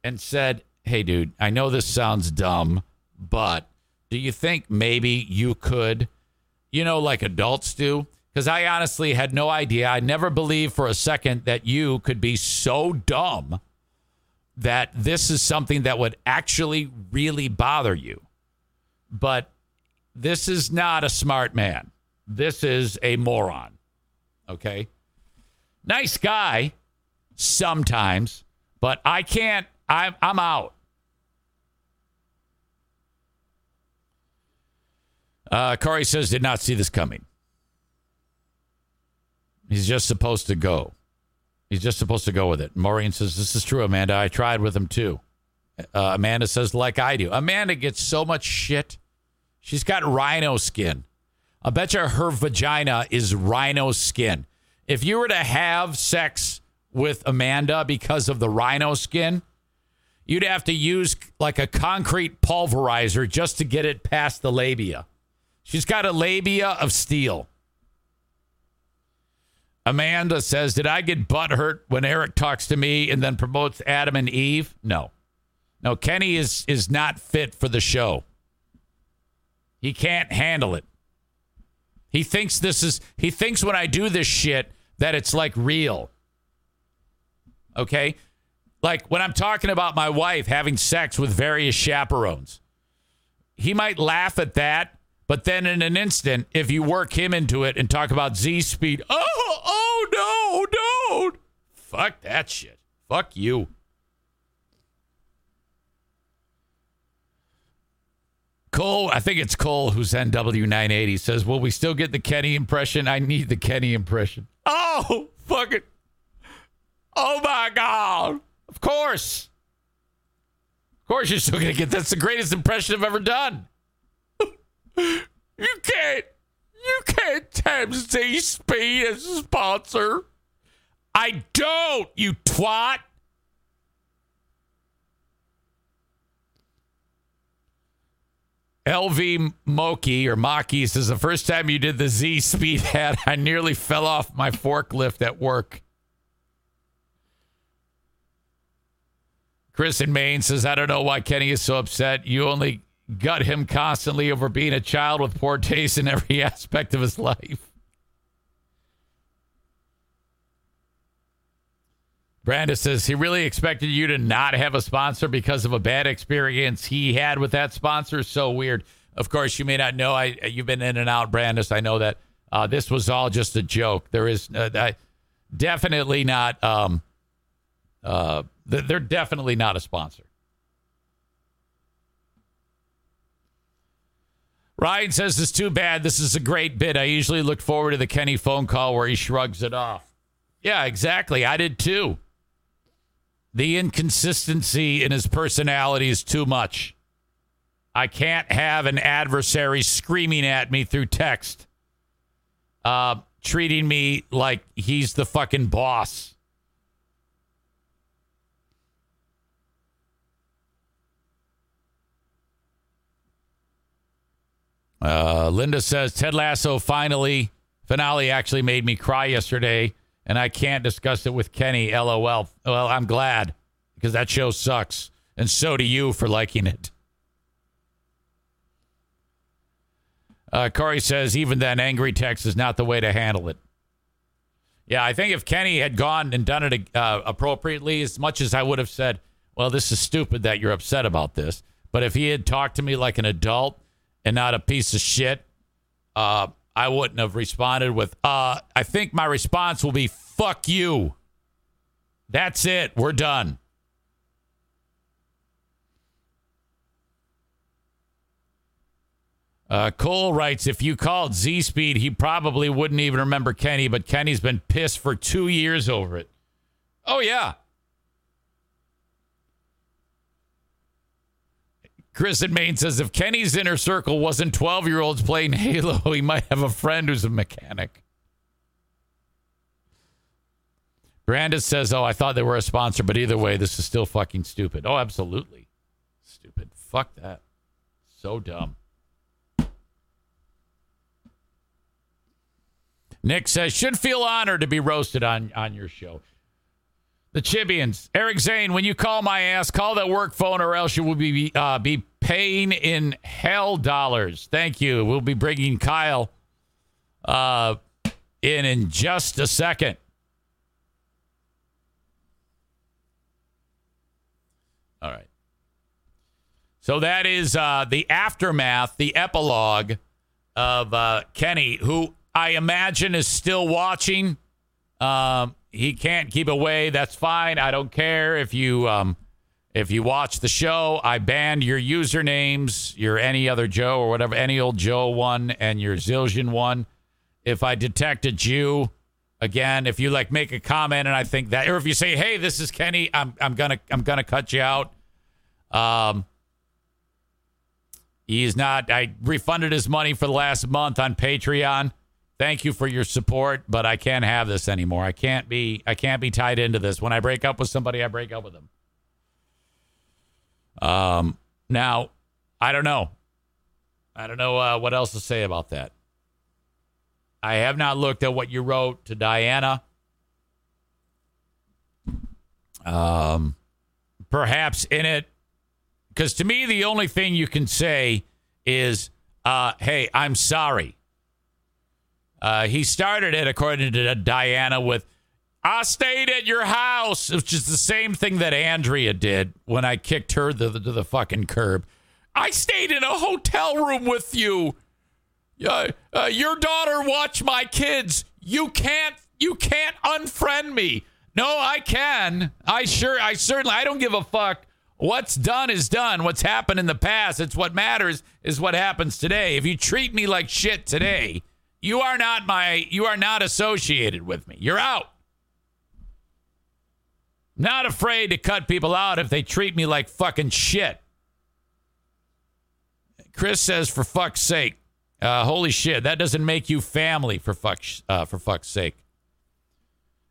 and said, hey, dude, I know this sounds dumb, but do you think maybe you could, you know, like adults do? Because I honestly had no idea. I never believed for a second that you could be so dumb that this is something that would actually really bother you. But this is not a smart man. This is a moron. Okay. Nice guy sometimes, but I can't, I'm, I'm out. Uh, Corey says, did not see this coming. He's just supposed to go. He's just supposed to go with it. Maureen says, This is true, Amanda. I tried with him too. Uh, Amanda says, Like I do. Amanda gets so much shit She's got rhino skin. I bet you her vagina is rhino skin. If you were to have sex with Amanda because of the rhino skin, you'd have to use like a concrete pulverizer just to get it past the labia. She's got a labia of steel. Amanda says, Did I get butt hurt when Eric talks to me and then promotes Adam and Eve? No. No, Kenny is is not fit for the show. He can't handle it. He thinks this is he thinks when I do this shit that it's like real. Okay? Like when I'm talking about my wife having sex with various chaperones. He might laugh at that, but then in an instant, if you work him into it and talk about Z speed, oh, oh no, don't. Fuck that shit. Fuck you. Cole, I think it's Cole who's NW980 says, Will we still get the Kenny impression? I need the Kenny impression. Oh, fuck it. Oh my God. Of course. Of course, you're still going to get that's the greatest impression I've ever done. You can't, you can't tempt Z Speed as a sponsor. I don't, you twat. LV Moki or Maki says the first time you did the Z speed hat, I nearly fell off my forklift at work. Chris in Maine says, I don't know why Kenny is so upset. You only gut him constantly over being a child with poor taste in every aspect of his life. Brandis says he really expected you to not have a sponsor because of a bad experience he had with that sponsor. So weird. Of course, you may not know. I you've been in and out, Brandis. I know that uh, this was all just a joke. There is uh, I, definitely not. Um, uh, they're definitely not a sponsor. Ryan says it's too bad. This is a great bit. I usually look forward to the Kenny phone call where he shrugs it off. Yeah, exactly. I did too. The inconsistency in his personality is too much. I can't have an adversary screaming at me through text, uh, treating me like he's the fucking boss. Uh, Linda says Ted Lasso finally finale actually made me cry yesterday and I can't discuss it with Kenny. LOL. Well, I'm glad because that show sucks, and so do you for liking it. Uh, Corey says, even then, angry text is not the way to handle it. Yeah, I think if Kenny had gone and done it uh, appropriately, as much as I would have said, well, this is stupid that you're upset about this, but if he had talked to me like an adult and not a piece of shit, uh, I wouldn't have responded with, uh, I think my response will be, fuck you. That's it. We're done. Uh, Cole writes, if you called Z Speed, he probably wouldn't even remember Kenny, but Kenny's been pissed for two years over it. Oh, yeah. Chris in Maine says if Kenny's inner circle wasn't 12 year olds playing Halo, he might have a friend who's a mechanic. Brandis says, Oh, I thought they were a sponsor, but either way, this is still fucking stupid. Oh, absolutely. Stupid. Fuck that. So dumb. Nick says, should feel honored to be roasted on, on your show. The Chibians. Eric Zane, when you call my ass, call that work phone or else you will be uh, be paying in hell dollars. Thank you. We'll be bringing Kyle uh, in in just a second. All right. So that is uh, the aftermath, the epilogue of uh, Kenny, who I imagine is still watching. Um, he can't keep away. That's fine. I don't care if you um, if you watch the show. I banned your usernames, your any other Joe or whatever, any old Joe one, and your Zildjian one. If I detected you again, if you like make a comment and I think that, or if you say, "Hey, this is Kenny," I'm I'm gonna I'm gonna cut you out. Um, He's not. I refunded his money for the last month on Patreon. Thank you for your support, but I can't have this anymore. I can't be. I can't be tied into this. When I break up with somebody, I break up with them. Um. Now, I don't know. I don't know uh, what else to say about that. I have not looked at what you wrote to Diana. Um, perhaps in it, because to me, the only thing you can say is, uh, "Hey, I'm sorry." Uh, he started it, according to Diana, with I stayed at your house, which is the same thing that Andrea did when I kicked her to the, to the fucking curb. I stayed in a hotel room with you. Uh, uh, your daughter watched my kids. You can't. You can't unfriend me. No, I can. I sure. I certainly. I don't give a fuck. What's done is done. What's happened in the past. It's what matters. Is what happens today. If you treat me like shit today, you are not my. You are not associated with me. You're out. Not afraid to cut people out if they treat me like fucking shit. Chris says, for fuck's sake. Uh, holy shit, that doesn't make you family for fuck uh, for fuck's sake.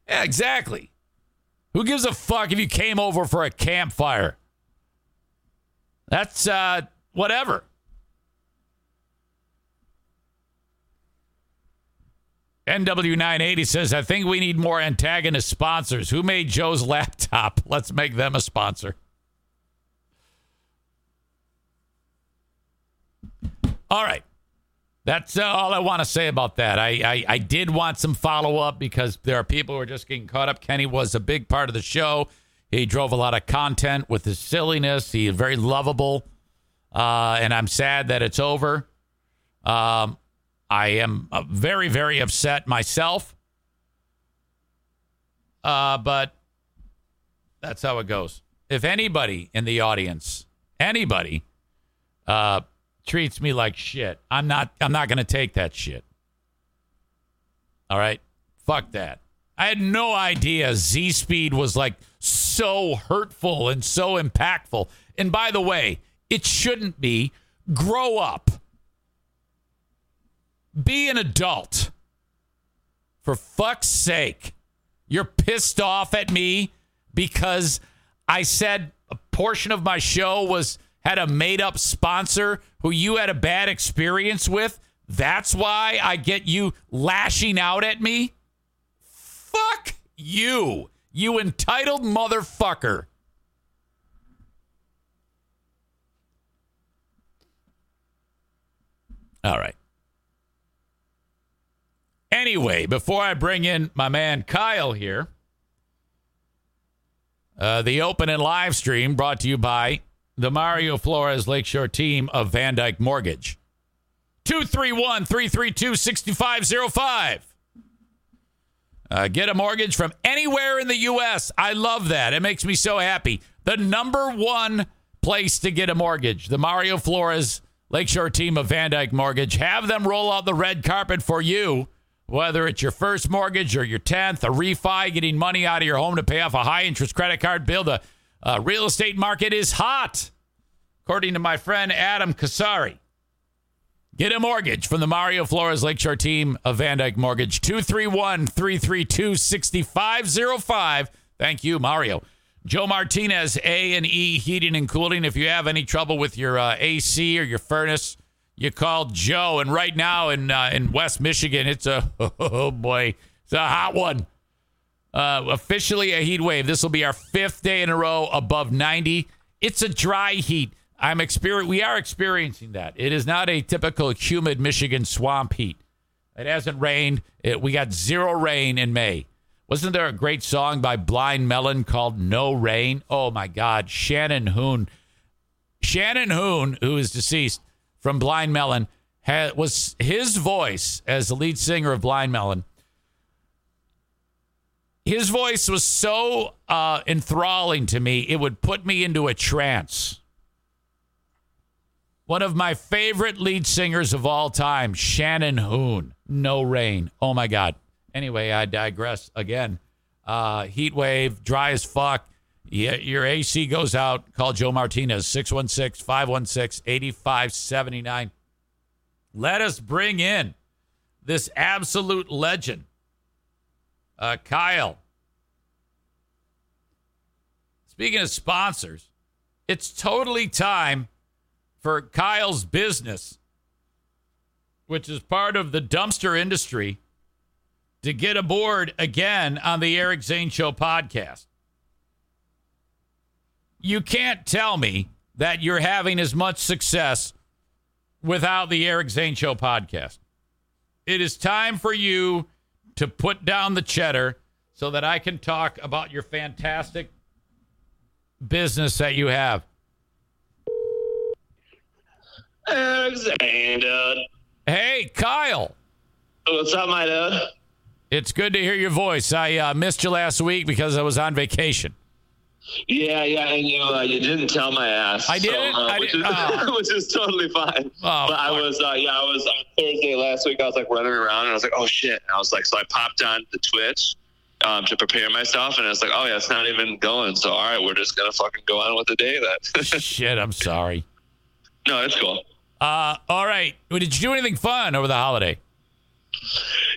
Yeah, exactly. Who gives a fuck if you came over for a campfire? That's uh, whatever. NW980 says, I think we need more antagonist sponsors. Who made Joe's laptop? Let's make them a sponsor. All right. That's uh, all I want to say about that. I, I, I did want some follow up because there are people who are just getting caught up. Kenny was a big part of the show. He drove a lot of content with his silliness. He is very lovable. Uh, and I'm sad that it's over. Um, I am uh, very, very upset myself. Uh, but that's how it goes. If anybody in the audience, anybody, uh, treats me like shit, I'm not. I'm not going to take that shit. All right, fuck that. I had no idea Z Speed was like so hurtful and so impactful. And by the way, it shouldn't be. Grow up. Be an adult. For fuck's sake. You're pissed off at me because I said a portion of my show was had a made up sponsor who you had a bad experience with. That's why I get you lashing out at me. Fuck you, you entitled motherfucker. All right. Anyway, before I bring in my man Kyle here, uh, the open and live stream brought to you by the Mario Flores Lakeshore team of VanDyk Mortgage. 231 332 6505. Uh, get a mortgage from anywhere in the U.S. I love that. It makes me so happy. The number one place to get a mortgage, the Mario Flores Lakeshore team of VanDyk Mortgage. Have them roll out the red carpet for you, whether it's your first mortgage or your 10th, a refi, getting money out of your home to pay off a high interest credit card bill. The uh, real estate market is hot, according to my friend Adam Kasari. Get a mortgage from the Mario Flores Lakeshore team of VanDyk Mortgage, 231 332 6505. Thank you, Mario. Joe Martinez, A and E Heating and Cooling. If you have any trouble with your uh, AC or your furnace, you called Joe. And right now in uh, in West Michigan, it's a oh boy, it's a hot one. Uh, officially a heat wave. This will be our fifth day in a row above 90. It's a dry heat. I'm exper- We are experiencing that. It is not a typical humid Michigan swamp heat. It hasn't rained. It, we got zero rain in May. Wasn't there a great song by Blind Melon called No Rain? Oh my God. Shannon Hoon. Shannon Hoon, who is deceased from Blind Melon, had, was his voice as the lead singer of Blind Melon. His voice was so uh, enthralling to me, it would put me into a trance. One of my favorite lead singers of all time, Shannon Hoon. No rain. Oh my God. Anyway, I digress again. Uh, heat wave, dry as fuck. Yeah, your AC goes out. Call Joe Martinez, 616 516 8579. Let us bring in this absolute legend, uh, Kyle. Speaking of sponsors, it's totally time for Kyle's business, which is part of the dumpster industry, to get aboard again on the Eric Zane Show podcast. You can't tell me that you're having as much success without the Eric Zane Show podcast. It is time for you to put down the cheddar so that I can talk about your fantastic business that you have. Eric Zane. Hey, Kyle. What's up, my dude? It's good to hear your voice. I uh, missed you last week because I was on vacation. Yeah, yeah, and you uh, you didn't tell my ass. I didn't? uh, I which, didn't- Is, oh. which is totally fine. Oh, but I was, uh, yeah, I was on Thursday last week. I was like running around, and I was like, oh shit. And I was like, so I popped on the Twitch um, to prepare myself, and I was like, oh yeah, it's not even going. So all right, we're just gonna fucking go on with the day then. Shit, I'm sorry. no, it's cool. Uh, all right. Well, Did you do anything fun over the holiday?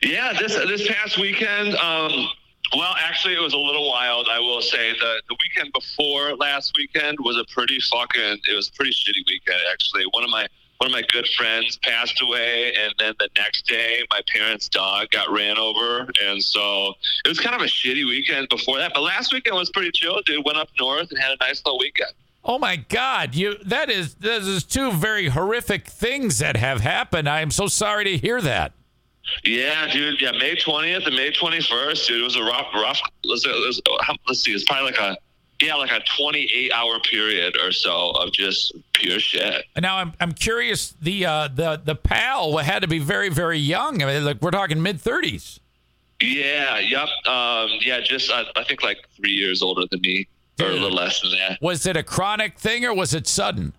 Yeah, this this past weekend. Um, well, actually, it was a little wild. I will say the the weekend before last weekend was a pretty fucking. It was a pretty shitty weekend. Actually, one of my one of my good friends passed away, and then the next day, my parents' dog got ran over, and so it was kind of a shitty weekend before that. But last weekend was pretty chill, dude. Went up north and had a nice little weekend. Oh my God! You that is this is two very horrific things that have happened. I am so sorry to hear that. Yeah, dude. Yeah, May twentieth and May twenty first, dude. It was a rough, rough. Let's, let's, let's see. It's probably like a yeah, like a twenty eight hour period or so of just pure shit. Now I'm I'm curious. The uh, the the pal had to be very very young. I mean, like we're talking mid thirties. Yeah. Yep. Um. Yeah. Just I, I think like three years older than me, or a little less than that. Was it a chronic thing or was it sudden?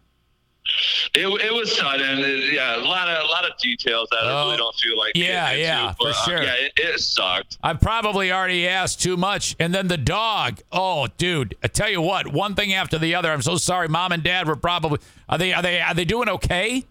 It, it was sudden. It- yeah, a lot of a lot of details that I Oh. really don't feel like. Yeah, into, yeah, for but, uh, sure. yeah, it, it sucked. I probably already asked too much. And then the dog. Oh, dude! I tell you what, one thing after the other. I'm so sorry. Mom and Dad were probably. Are they? Are they? Are they doing okay?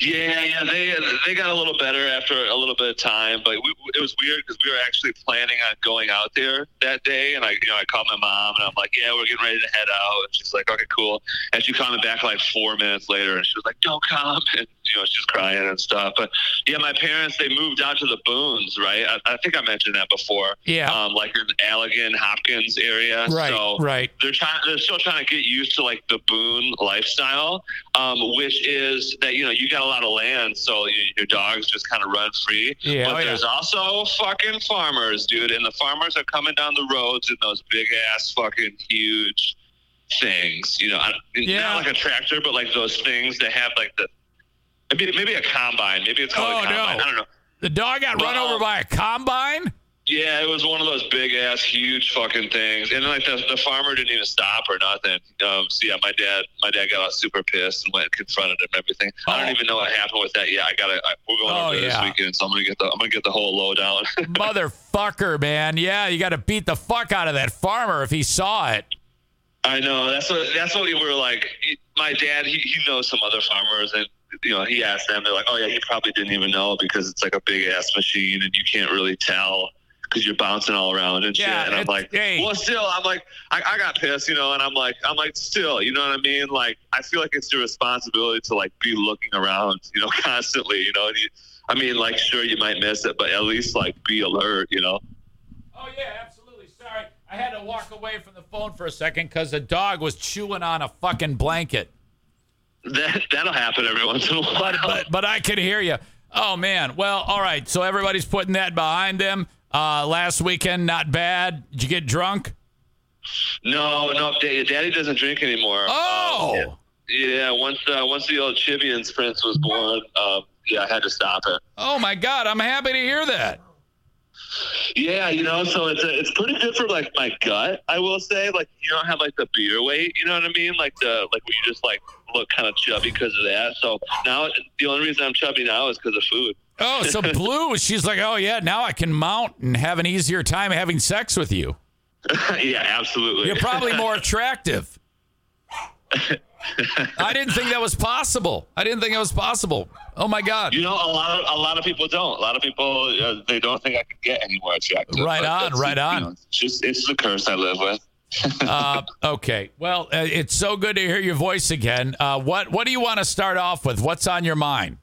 Yeah, yeah, they they got a little better after a little bit of time, but we, it was weird because we were actually planning on going out there that day, and I, you know, I called my mom and I'm like, yeah, we're getting ready to head out, and she's like, okay, cool, and she called me back like four minutes later, and she was like, don't come, and you know, she's crying and stuff, but yeah, my parents they moved out to the Boons, right? I, I think I mentioned that before, Yeah. um, like in Allegan, Hopkins area, Right. so right. they're trying they're still trying to get used to like the Boone lifestyle um, which is that you know you got a lot of land so you, your dogs just kind of run free Yeah, but oh, yeah. there's also fucking farmers dude and the farmers are coming down the roads in those big ass fucking huge things you know Yeah. not like a tractor but like those things that have like the maybe maybe a combine maybe it's called Oh, a combine no. i don't know The dog got run over by a combine. Yeah, it was one of those big ass, huge fucking things, and like the, the farmer didn't even stop or nothing. Um, so yeah, my dad, my dad got super pissed and went and confronted him and everything. I Oh. don't even know what happened with that. Yeah, I gotta. I, we're going Oh, over yeah. this weekend, so I'm gonna get the I'm gonna get the whole lowdown. Motherfucker, man. Yeah, you got to beat the fuck out of that farmer if he saw it. I know that's what that's what we were like. My dad, he, he knows some other farmers, and you know, he asked them. They're like, "Oh yeah, he probably didn't even know because it's like a big ass machine, and you can't really tell." Because you're bouncing all around and shit, and I'm like, hey. well, still, I'm like, I, I got pissed, you know, and I'm like, I'm like, still, you know what I mean? Like, I feel like it's your responsibility to like be looking around, you know, constantly, you know. And you, I mean, like, sure, you might miss it, but at least like be alert, you know. Oh yeah, absolutely. Sorry, I had to walk away from the phone for a second because the dog was chewing on a fucking blanket. That that'll happen every once in a while. But but but I could hear you. Oh man. Well, all right. So everybody's putting that behind them. Uh, last weekend, not bad. Did you get drunk? No, no, Daddy, doesn't drink anymore. Oh. Um, yeah, once uh, once the old Chibians Prince was born, um, yeah, I had to stop it. Oh my God. I'm happy to hear that. Yeah, you know, so it's a, it's pretty good for like my gut. I will say, like you don't have like the beer weight. You know what I mean? Like the like where you just like look kind of chubby because of that. So now the only reason I'm chubby now is because of food. Oh, so Blue, she's like, oh yeah, now I can mount and have an easier time having sex with you. yeah, absolutely. You're probably more attractive. I didn't think that was possible. I didn't think it was possible. Oh my God! You know, a lot of a lot of people don't. A lot of people uh, they don't think I could get any more attractive. Right on, right you on. know, it's just it's the curse I live with. Uh, okay. Well, uh, it's so good to hear your voice again. Uh, what What do you want to start off with? What's on your mind?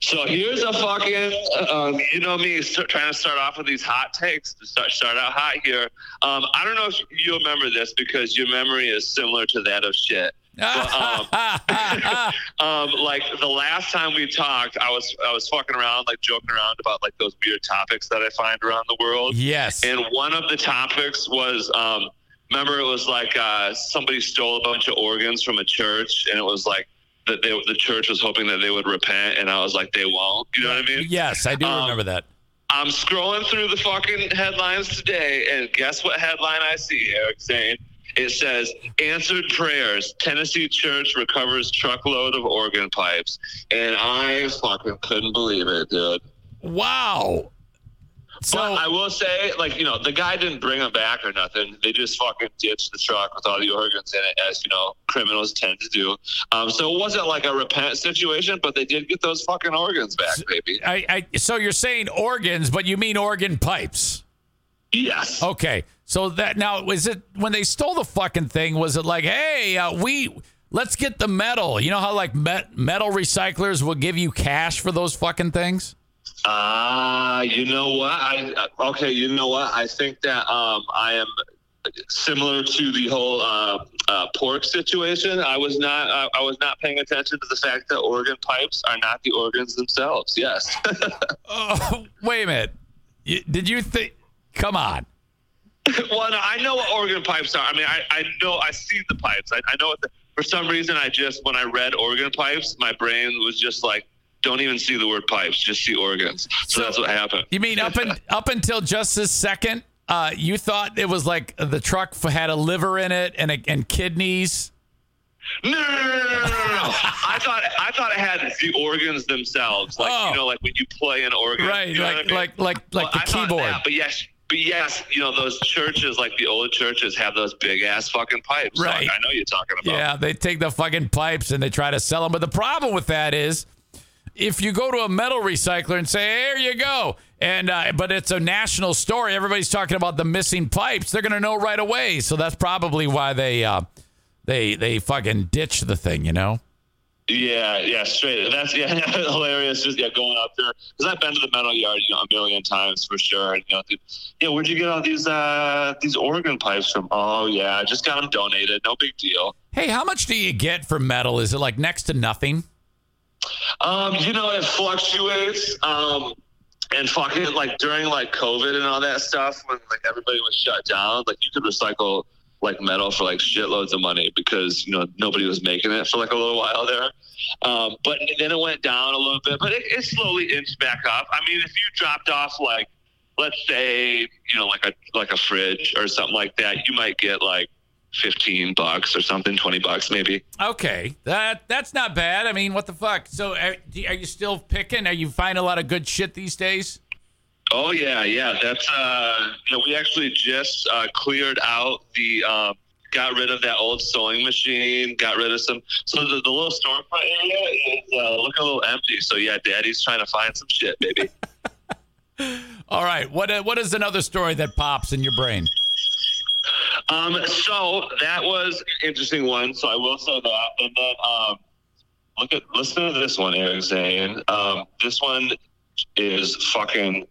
So here's a fucking, um, you know me, trying to start off with these hot takes to start start out hot here. Um, I don't know if you remember this because your memory is similar to that of shit. But, um, um, like the last time we talked, I was I was fucking around, like joking around about like those weird topics that I find around the world. yes. And one of the topics was, um, remember, it was like uh, somebody stole a bunch of organs from a church, and it was like that they, the church was hoping that they would repent, and I was like, they won't. You know what I mean? yes, I do Um, remember that. I'm scrolling through the fucking headlines today, and guess what headline I see, Eric saying? It says, Answered Prayers, Tennessee Church recovers truckload of organ pipes. And I fucking couldn't believe it, dude. Wow. So but I will say, like, you know, the guy didn't bring them back or nothing. They just fucking ditched the truck with all the organs in it, as, you know, criminals tend to do. Um, so it wasn't like a repent situation, but they did get those fucking organs back, baby. I, I so you're saying organs, but you mean organ pipes? Yes. Okay. So that now was it when they stole the fucking thing? Was it like, hey, uh, we let's get the metal? You know how like met, metal recyclers will give you cash for those fucking things? Ah, you know what? I uh, okay. You know what? I think that um, I am similar to the whole uh, uh, pork situation. I was not. Uh, I was not paying attention to the fact that organ pipes are not the organs themselves. Yes. Oh, wait a minute. You, did you think? Come on. well, no, I know what organ pipes are. I mean, I, I know I see the pipes. I, I know what. The, for some reason, I just when I read organ pipes, my brain was just like, don't even see the word pipes, just see organs. So, So- that's what happened. You mean up and up until just this second, uh, you thought it was like the truck f- had a liver in it and a, and kidneys? No, no, no, no, no, no, no, no. I thought I thought it had the organs themselves, like Oh. you know, like when you play an organ, Right, you know like I mean? like like like Well, the I keyboard. that, but yes, but yes, you know those churches, like the old churches, have those big ass fucking pipes. Right. Like, I know you're talking about. Yeah, they take the fucking pipes and they try to sell them. But the problem with that is, if you go to a metal recycler and say, "Here you go," and uh, but it's a national story, everybody's talking about the missing pipes. They're gonna know right away. So that's probably why they uh, they they fucking ditch the thing. You know? Yeah, yeah, straight. That's yeah, hilarious. Just yeah, going up there because I've been to the metal yard, you know, a million times for sure. And, you know, dude, yeah, where'd you get all these uh these organ pipes from? Oh yeah, I just got them donated. No big deal. Hey, how much do you get for metal? Is it like next to nothing? Um, you know, it fluctuates. Um, and fucking like during like COVID and all that stuff, when like everybody was shut down, like you could recycle like metal for like shitloads of money because you know nobody was making it for like a little while there. Um, but then it went down a little bit, but it, it slowly inched back up. I mean, if you dropped off like, let's say, you know, like a like a fridge or something like that, you might get like fifteen bucks or something, twenty bucks maybe. Okay, that that's not bad. I mean, what the fuck? So, are, are you still picking? Are you finding a lot of good shit these days? Oh yeah, yeah. That's uh, you know, we actually just uh, cleared out the, um, got rid of that old sewing machine, got rid of some. So the, the little storefront area is uh, looking a little empty. So yeah, Daddy's trying to find some shit, baby. All right. What uh, what is another story that pops in your brain? um, so that was an interesting one. So I will say that, and then um, look at listen to this one, Eric Zane. Um, this one is fucking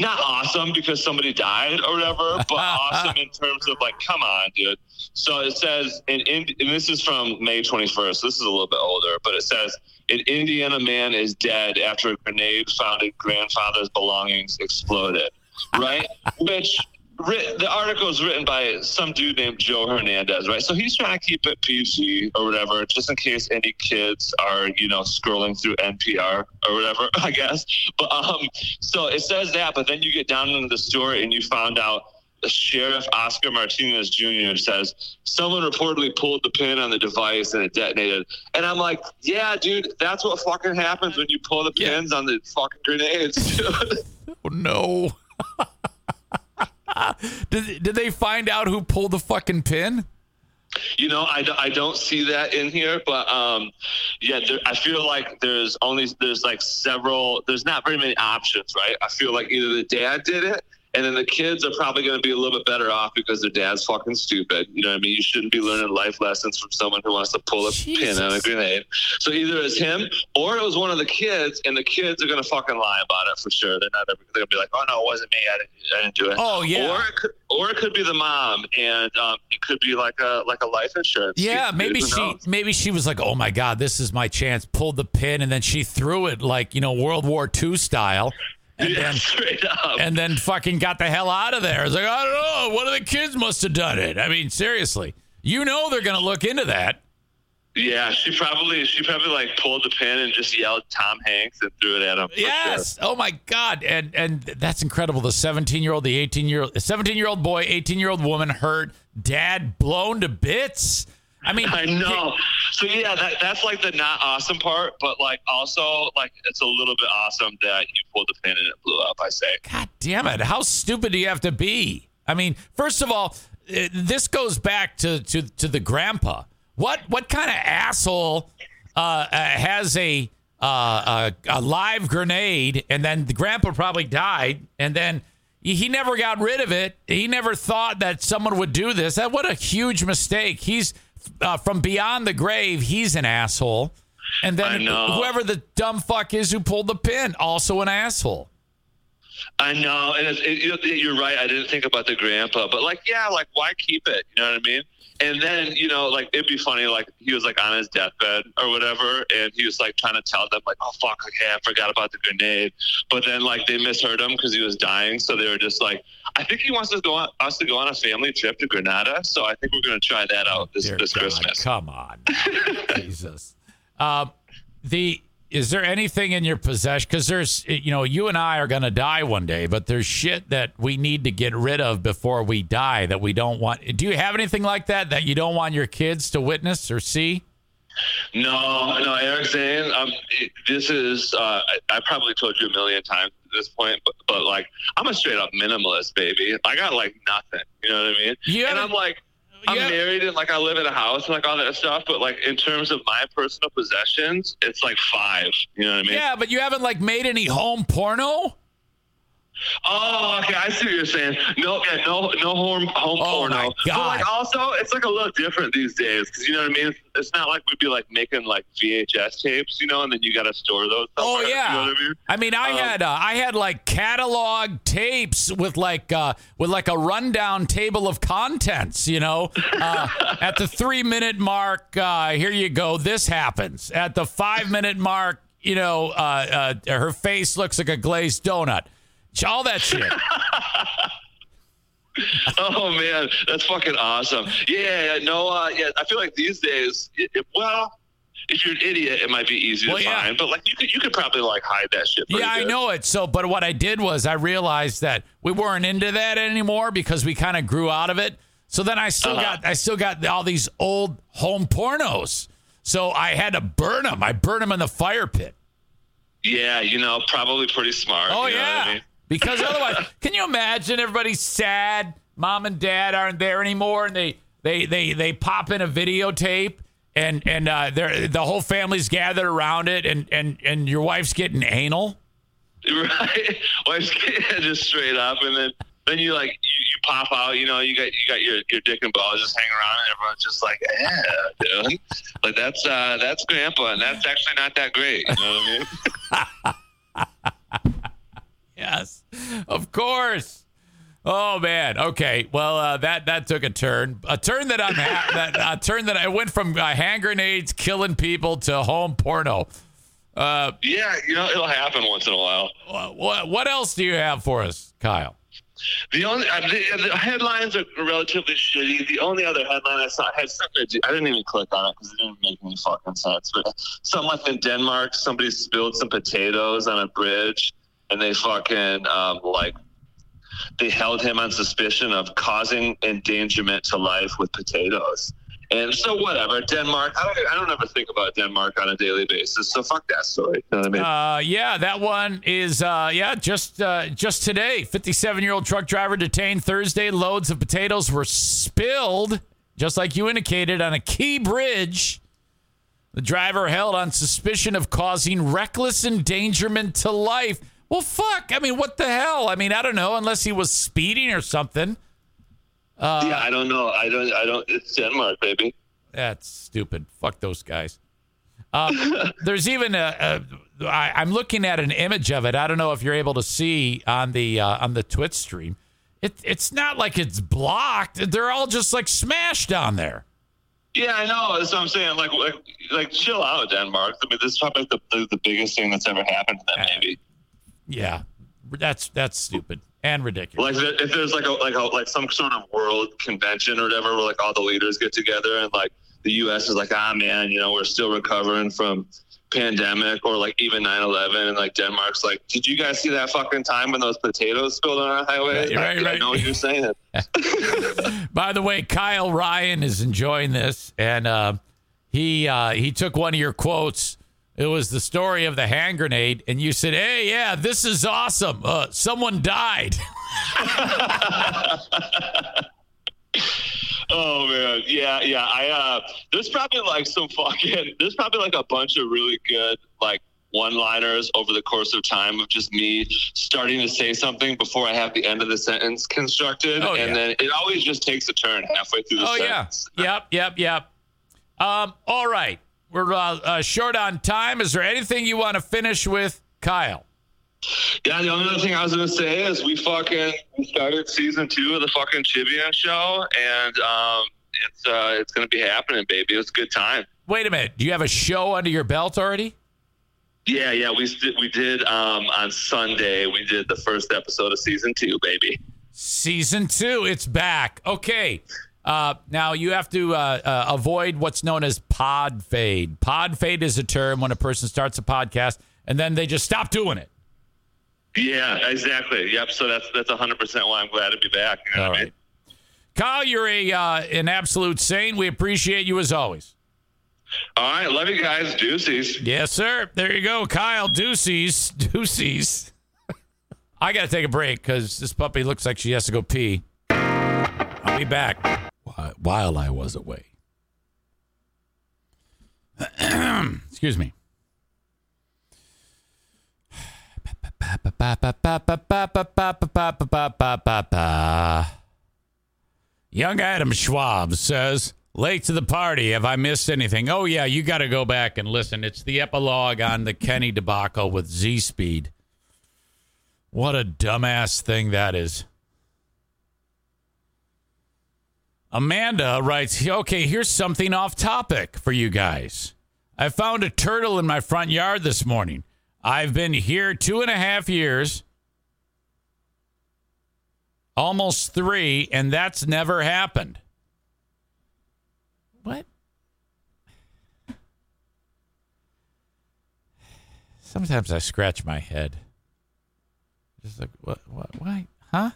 not awesome because somebody died or whatever, but awesome in terms of like, come on, dude. So it says, in, in, and this is from May 21st. This is a little bit older, but it says, an Indiana man is dead after a grenade found in grandfather's belongings exploded. Right? Which writ, the article is written by some dude named Joe Hernandez, right? So he's trying to keep it PG or whatever, just in case any kids are, you know, scrolling through NPR or whatever, I guess. But um, so it says that, but then you get down into the story and you found out the sheriff Oscar Martinez Jr. says someone reportedly pulled the pin on the device and it detonated. And I'm like, yeah, dude, that's what fucking happens when you pull the Yeah. pins on the fucking grenades, dude. Oh no. did, did they find out who pulled the fucking pin? You know, I, I don't see that in here, but um, yeah, there, I feel like there's only there's like several. There's not very many options, right? I feel like either the dad did it, and then the kids are probably going to be a little bit better off because their dad's fucking stupid. You know what I mean? You shouldn't be learning life lessons from someone who wants to pull a Jesus. pin on a grenade. So either it's him or it was one of the kids, and the kids are going to fucking lie about it for sure. They're not they're going to be like, "Oh no, it wasn't me. I didn't, I didn't do it." Oh, yeah. Or it could, or it could be the mom, and um, it could be like a like a life insurance. Yeah, maybe she knows? maybe she was like, "Oh my god, this is my chance." Pulled the pin and then she threw it like you know World War II style, and yeah, then straight up. and then fucking got the hell out of there. It's like I don't know, one of the kids must have done it. I mean, seriously, you know they're gonna look into that. Yeah, she probably she probably like pulled the pin and just yelled Tom Hanks and threw it at him. Yes. Oh my God. And and that's incredible. The 17 year old, the 18 year old, 17 year old boy, 18 year old woman hurt, dad blown to bits. I mean. I know. So yeah, that that's like the not awesome part, but like also like it's a little bit awesome that you pulled the pin and it blew up. I say. God damn it. How stupid do you have to be? I mean, first of all, eh, this goes back to, to, to the grandpa. What what kind of asshole uh, uh, has a, uh, a a live grenade and then the grandpa probably died and then he he never got rid of it. He never thought that someone would do this. That what a huge mistake. He's uh, from beyond the grave. He's an asshole. And then whoever the dumb fuck is who pulled the pin, also an asshole. I know, and it's, it, you- you're right. I didn't think about the grandpa, but like, yeah, like why keep it? You know what I mean? And then you know, like it'd be funny, like he was like on his deathbed or whatever, and he was like trying to tell them, like, oh fuck, okay, I forgot about the grenade. But then like they misheard him because he was dying, so they were just like, I think he wants us to go on us to go on a family trip to Granada. so I think we're gonna try that out this this God, Christmas. Come on. Jesus. Um, the is there anything in your possession? Because there's, you know, you and I are gonna die one day, but there's shit that we need to get rid of before we die that we don't want. Do you have anything like that that you don't want your kids to witness or see? No, no, Eric Zane. Um, it, this is. Uh, I, I probably told you a million times this point, but, but like, I'm a straight up minimalist, baby. I got like nothing. You know what I mean? Yeah. and I'm like, I'm Yeah. married and like I live in a house and like all that stuff. But like in terms of my personal possessions, it's like five. You know what I mean? Yeah, but you haven't like made any home porno. Oh, okay. I see what you're saying. No, yeah, no, no home home Oh, porno. But like also, it's like a little different these days because you know what I mean. It's, it's not like we'd be like making like VHS tapes, you know, and then you got to store those. Oh yeah. You know I mean? I mean, I Um, had uh, I had like catalog tapes with like uh, with like a rundown table of contents. You know, uh, at the three minute mark, uh, here you go. This happens. At the five minute mark, you know, uh, uh, her face looks like a glazed donut. All that shit. Oh man, that's fucking awesome. Yeah, no, uh, yeah. I feel like these days, it, it- well, if you're an idiot, it might be easy Well, to yeah. find. But like, you could you could probably like hide that shit. Yeah, I know it. So, but what I did was I realized that we weren't into that anymore because we kind of grew out of it. So then I still Uh-huh. got I still got all these old home pornos. So I had to burn them. I burned them in the fire pit. Yeah, you know, probably pretty smart. Oh you know yeah. I mean? Because otherwise, can you imagine everybody's sad? Mom and dad aren't there anymore, and they they they they pop in a videotape, and and uh, they're the whole family's gathered around it, and and and your wife's getting anal. right? Wife's yeah, just straight up, and then then you like you, you pop out. You know, you got you got your your dick and balls just hanging around, and everyone's just like, yeah, dude. Like that's uh that's grandpa, and that's actually not that great. You know what I mean? Yes, of course. Oh man. Okay. Well, uh, that that took a turn. A turn that I'm ha- that a turn that I went from uh, hand grenades killing people to home porno. Uh, Yeah, you know, it'll happen once in a while. what what else do you have for us, Kyle? The only uh, the, the headlines are relatively shitty. The only other headline I saw had something to do. I didn't even click on it because it didn't make any fucking sense. But something like in Denmark, somebody spilled some potatoes on a bridge, and they fucking um, like they held him on suspicion of causing endangerment to life with potatoes. And so whatever, Denmark. I don't, I don't ever think about Denmark on a daily basis. So fuck that story. You know what I mean? Uh, yeah, that one is uh, yeah, just uh, just today. Fifty-seven-year-old truck driver detained Thursday. Loads of potatoes were spilled, just like you indicated, on a key bridge. The driver held on suspicion of causing reckless endangerment to life. Well, fuck. I mean, what the hell? I mean, I don't know, unless he was speeding or something. yeah, I don't know. I don't. I don't. It's Denmark, baby. That's stupid. Fuck those guys. Um, there's even a, a I, I'm looking at an image of it. I don't know if you're able to see on the uh, on the Twitch stream. It, it's not like it's blocked. They're all just like smashed on there. Yeah, I know. That's what I'm saying. Like, like, like, chill out, Denmark. I mean, this is probably the, the, the biggest thing that's ever happened to them. Maybe. Yeah, that's that's stupid and ridiculous. Like, if there's like a like a like some sort of world convention or whatever, where like all the leaders get together and like the U.S. is like, ah, man, you know, we're still recovering from pandemic or like even 9-11 and like denmark's like did you guys see that fucking time when those potatoes spilled on our highway right, I, I know what you're saying By the way, Kyle Ryan is enjoying this, and uh, he uh, he took one of your quotes. It was the story of the hand grenade, and you said, "Hey, yeah, this is awesome. Uh, someone died." Oh man, yeah, yeah. I uh, there's probably like some fucking. There's probably like a bunch of really good like one-liners over the course of time of just me starting to say something before I have the end of the sentence constructed, Oh, and yeah. then it always just takes a turn halfway through the oh yeah, sentence. yep, yep, yep. Um, all right, we're uh, uh, short on time. Is there anything you want to finish with, Kyle? Yeah, the only other thing I was gonna say is we fucking we started season two of the fucking Chibian show, and um, it's uh, it's gonna be happening, baby. It's a good time. Wait a minute. Do you have a show under your belt already? Yeah, yeah, we did. We did um, on Sunday. We did the first episode of season two, baby. Season two, it's back. Okay. Uh, now you have to uh, uh, avoid what's known as pod fade. Pod fade is a term when a person starts a podcast and then they just stop doing it. Yeah, exactly. Yep. So that's that's hundred percent why I'm glad to be back. You know All what I mean? Kyle, you're a uh, an absolute saint. We appreciate you as always. All right, love you guys. Deuces. Yes, sir. There you go, Kyle Deuces. Deuces. I got to take a break because this puppy looks like she has to go pee. I'll be back while I was away. Excuse me. Young Adam Schwab says, Late to the party. Have I missed anything? Oh, yeah, you got to go back and listen. It's the epilogue on the Kenney debacle with Z Speed. What a dumbass thing that is. Amanda writes, okay, here's something off topic for you guys. I found a turtle in my front yard this morning. I've been here two and a half years, almost three, and that's never happened. What? Sometimes I scratch my head. Just like, what, what, why, huh?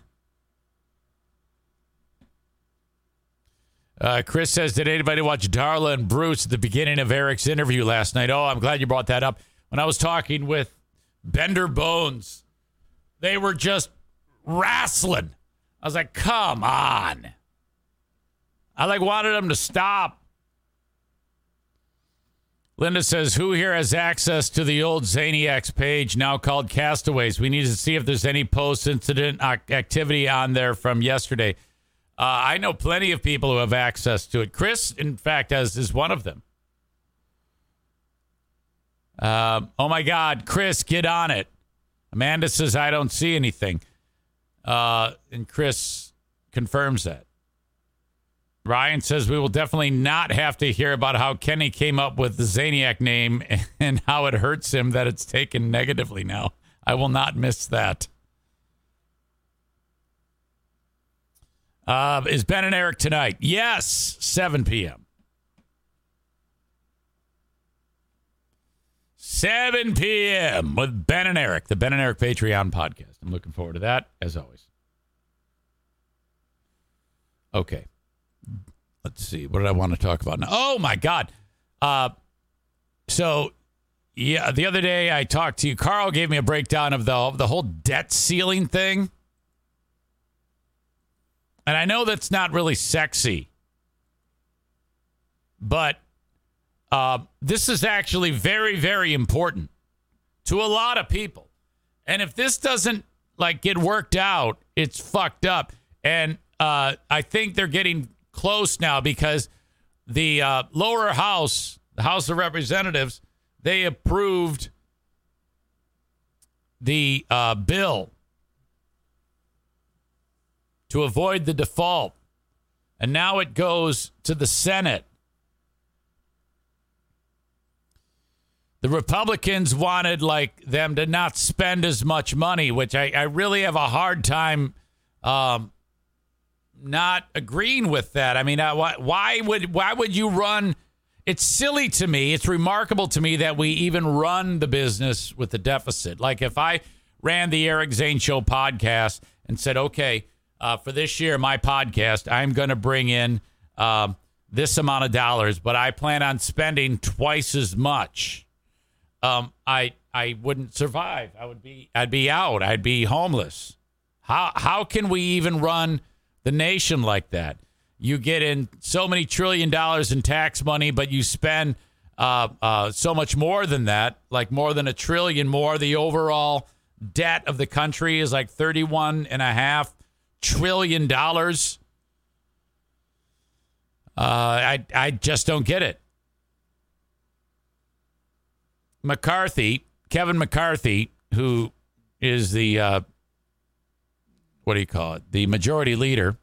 Uh, Chris says, Did anybody watch Darla and Bruce at the beginning of Eric's interview last night? Oh, I'm glad you brought that up. When I was talking with Bendr Bones, they were just wrestling. I was like, Come on. I like wanted them to stop. Linda says, Who here has access to the old Zaniacs page now called Castaways? We need to see if there's any post incident activity on there from yesterday. Uh, I know plenty of people who have access to it. Chris, in fact, has is one of them. Um, oh my God, Chris, get on it. Amanda says I don't see anything, uh, and Chris confirms that. Ryan says we will definitely not have to hear about how Kenney came up with the Zaniac name and how it hurts him that it's taken negatively now. I will not miss that. Uh, is Ben and Eric tonight? Yes, 7 p.m. 7 p.m. with Ben and Eric, the Ben and Eric Patreon podcast. I'm looking forward to that, as always. Okay. let's see. What did I want to talk about now? Oh my God. Uh, so yeah, the other day I talked to you. Carl gave me a breakdown of the the whole debt ceiling thing, and I know that's not really sexy, but uh, this is actually very very important to a lot of people. And if this doesn't like get worked out, it's fucked up. And uh, I think they're getting close now because the uh, lower house, the House of Representatives, they approved the uh, bill to avoid the default. And now it goes to the Senate. The Republicans wanted like them to not spend as much money, which I, I really have a hard time um, not agreeing with that. I mean, uh, why, why would why would you run? It's silly to me. It's remarkable to me that we even run the business with the deficit. Like if I ran the Eric Zane Show podcast and said, okay, uh, for this year, my podcast, I'm going to bring in um, this amount of dollars, but I plan on spending twice as much um, I I wouldn't survive. I would be I'd be out. I'd be homeless. How how can we even run the nation like that? You get in so many trillion dollars in tax money, but you spend uh, uh, so much more than that, like more than a trillion more. The overall debt of the country is like thirty-one and a half trillion dollars. Uh, I I just don't get it. McCarthy, Kevin McCarthy, who is the uh, what do you call it? The majority leader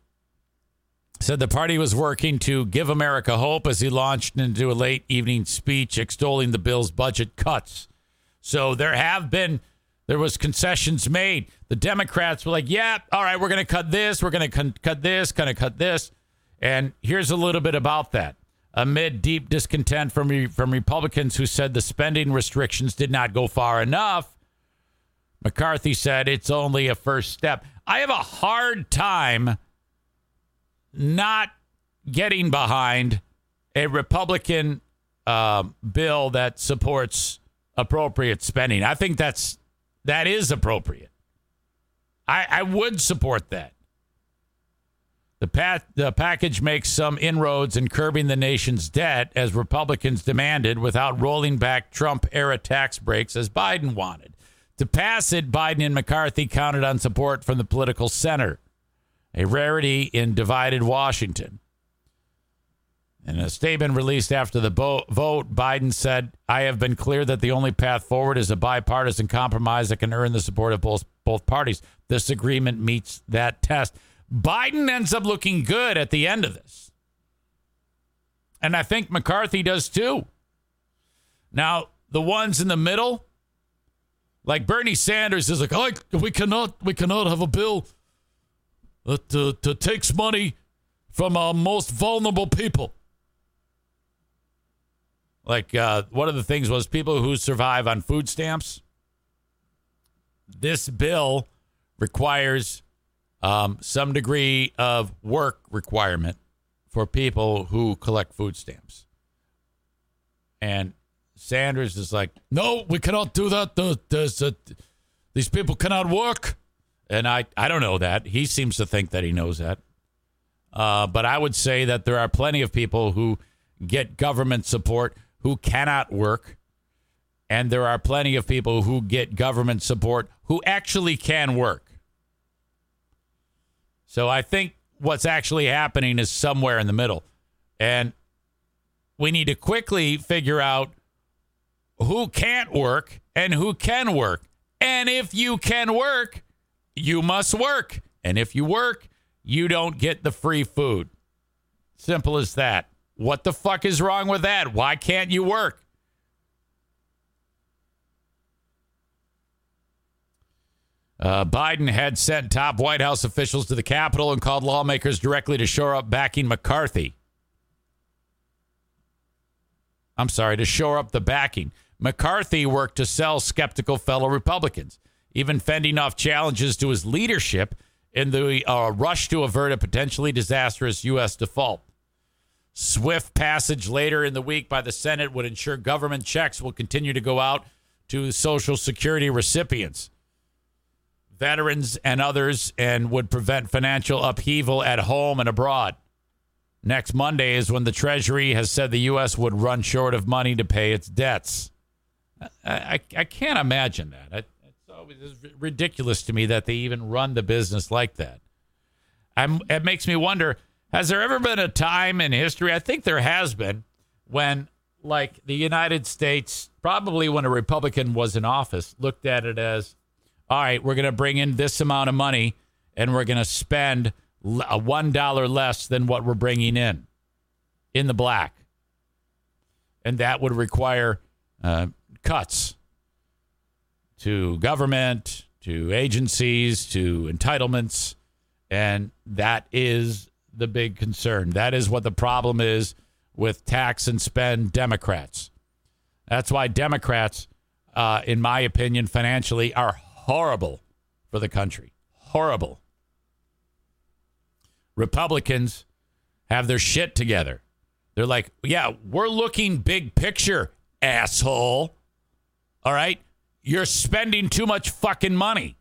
said the party was working to give America hope as he launched into a late evening speech extolling the bill's budget cuts. So there have been there was concessions made. The Democrats were like, "Yeah, all right, we're going to cut this, we're going to con- cut this, going to cut this." And here's a little bit about that amid deep discontent from, from Republicans who said the spending restrictions did not go far enough. McCarthy said it's only a first step. I have a hard time not getting behind a Republican uh, bill that supports appropriate spending. I think that's that is appropriate. I, I would support that. The, pat, the package makes some inroads in curbing the nation's debt, as Republicans demanded, without rolling back Trump era tax breaks as Biden wanted. To pass it, Biden and McCarthy counted on support from the political center, a rarity in divided Washington. In a statement released after the vote, Biden said, I have been clear that the only path forward is a bipartisan compromise that can earn the support of both, both parties. This agreement meets that test. Biden ends up looking good at the end of this. And I think McCarthy does too. Now, the ones in the middle, like Bernie Sanders is like, oh, we cannot, we cannot have a bill that, uh, that takes money from our most vulnerable people. Like uh, one of the things was people who survive on food stamps. This bill requires um, some degree of work requirement for people who collect food stamps. And Sanders is like, no, we cannot do that. These people cannot work. And I, I don't know that. He seems to think that he knows that. Uh, but I would say that there are plenty of people who get government support who cannot work. And there are plenty of people who get government support who actually can work. So I think what's actually happening is somewhere in the middle. And we need to quickly figure out who can't work and who can work. And if you can work, you must work. And if you work, you don't get the free food. Simple as that. What the fuck is wrong with that? Why can't you work? Uh, Biden had sent top White House officials to the Capitol and called lawmakers directly to shore up backing McCarthy. I'm sorry, to shore up the backing. McCarthy worked to sell skeptical fellow Republicans, even fending off challenges to his leadership in the uh, rush to avert a potentially disastrous U.S. default. Swift passage later in the week by the Senate would ensure government checks will continue to go out to Social Security recipients, veterans, and others, and would prevent financial upheaval at home and abroad. Next Monday is when the Treasury has said the U.S. would run short of money to pay its debts. I, I, I can't imagine that. I, it's always it's ridiculous to me that they even run the business like that. I'm, it makes me wonder has there ever been a time in history? I think there has been when, like, the United States, probably when a Republican was in office, looked at it as, all right, we're going to bring in this amount of money and we're going to spend a $1 less than what we're bringing in in the black. And that would require uh, cuts to government, to agencies, to entitlements. And that is the big concern. That is what the problem is with tax and spend Democrats. That's why Democrats, uh, in my opinion, financially are horrible for the country. Horrible. Republicans have their shit together. They're like, yeah, we're looking big picture, asshole. All right? You're spending too much fucking money.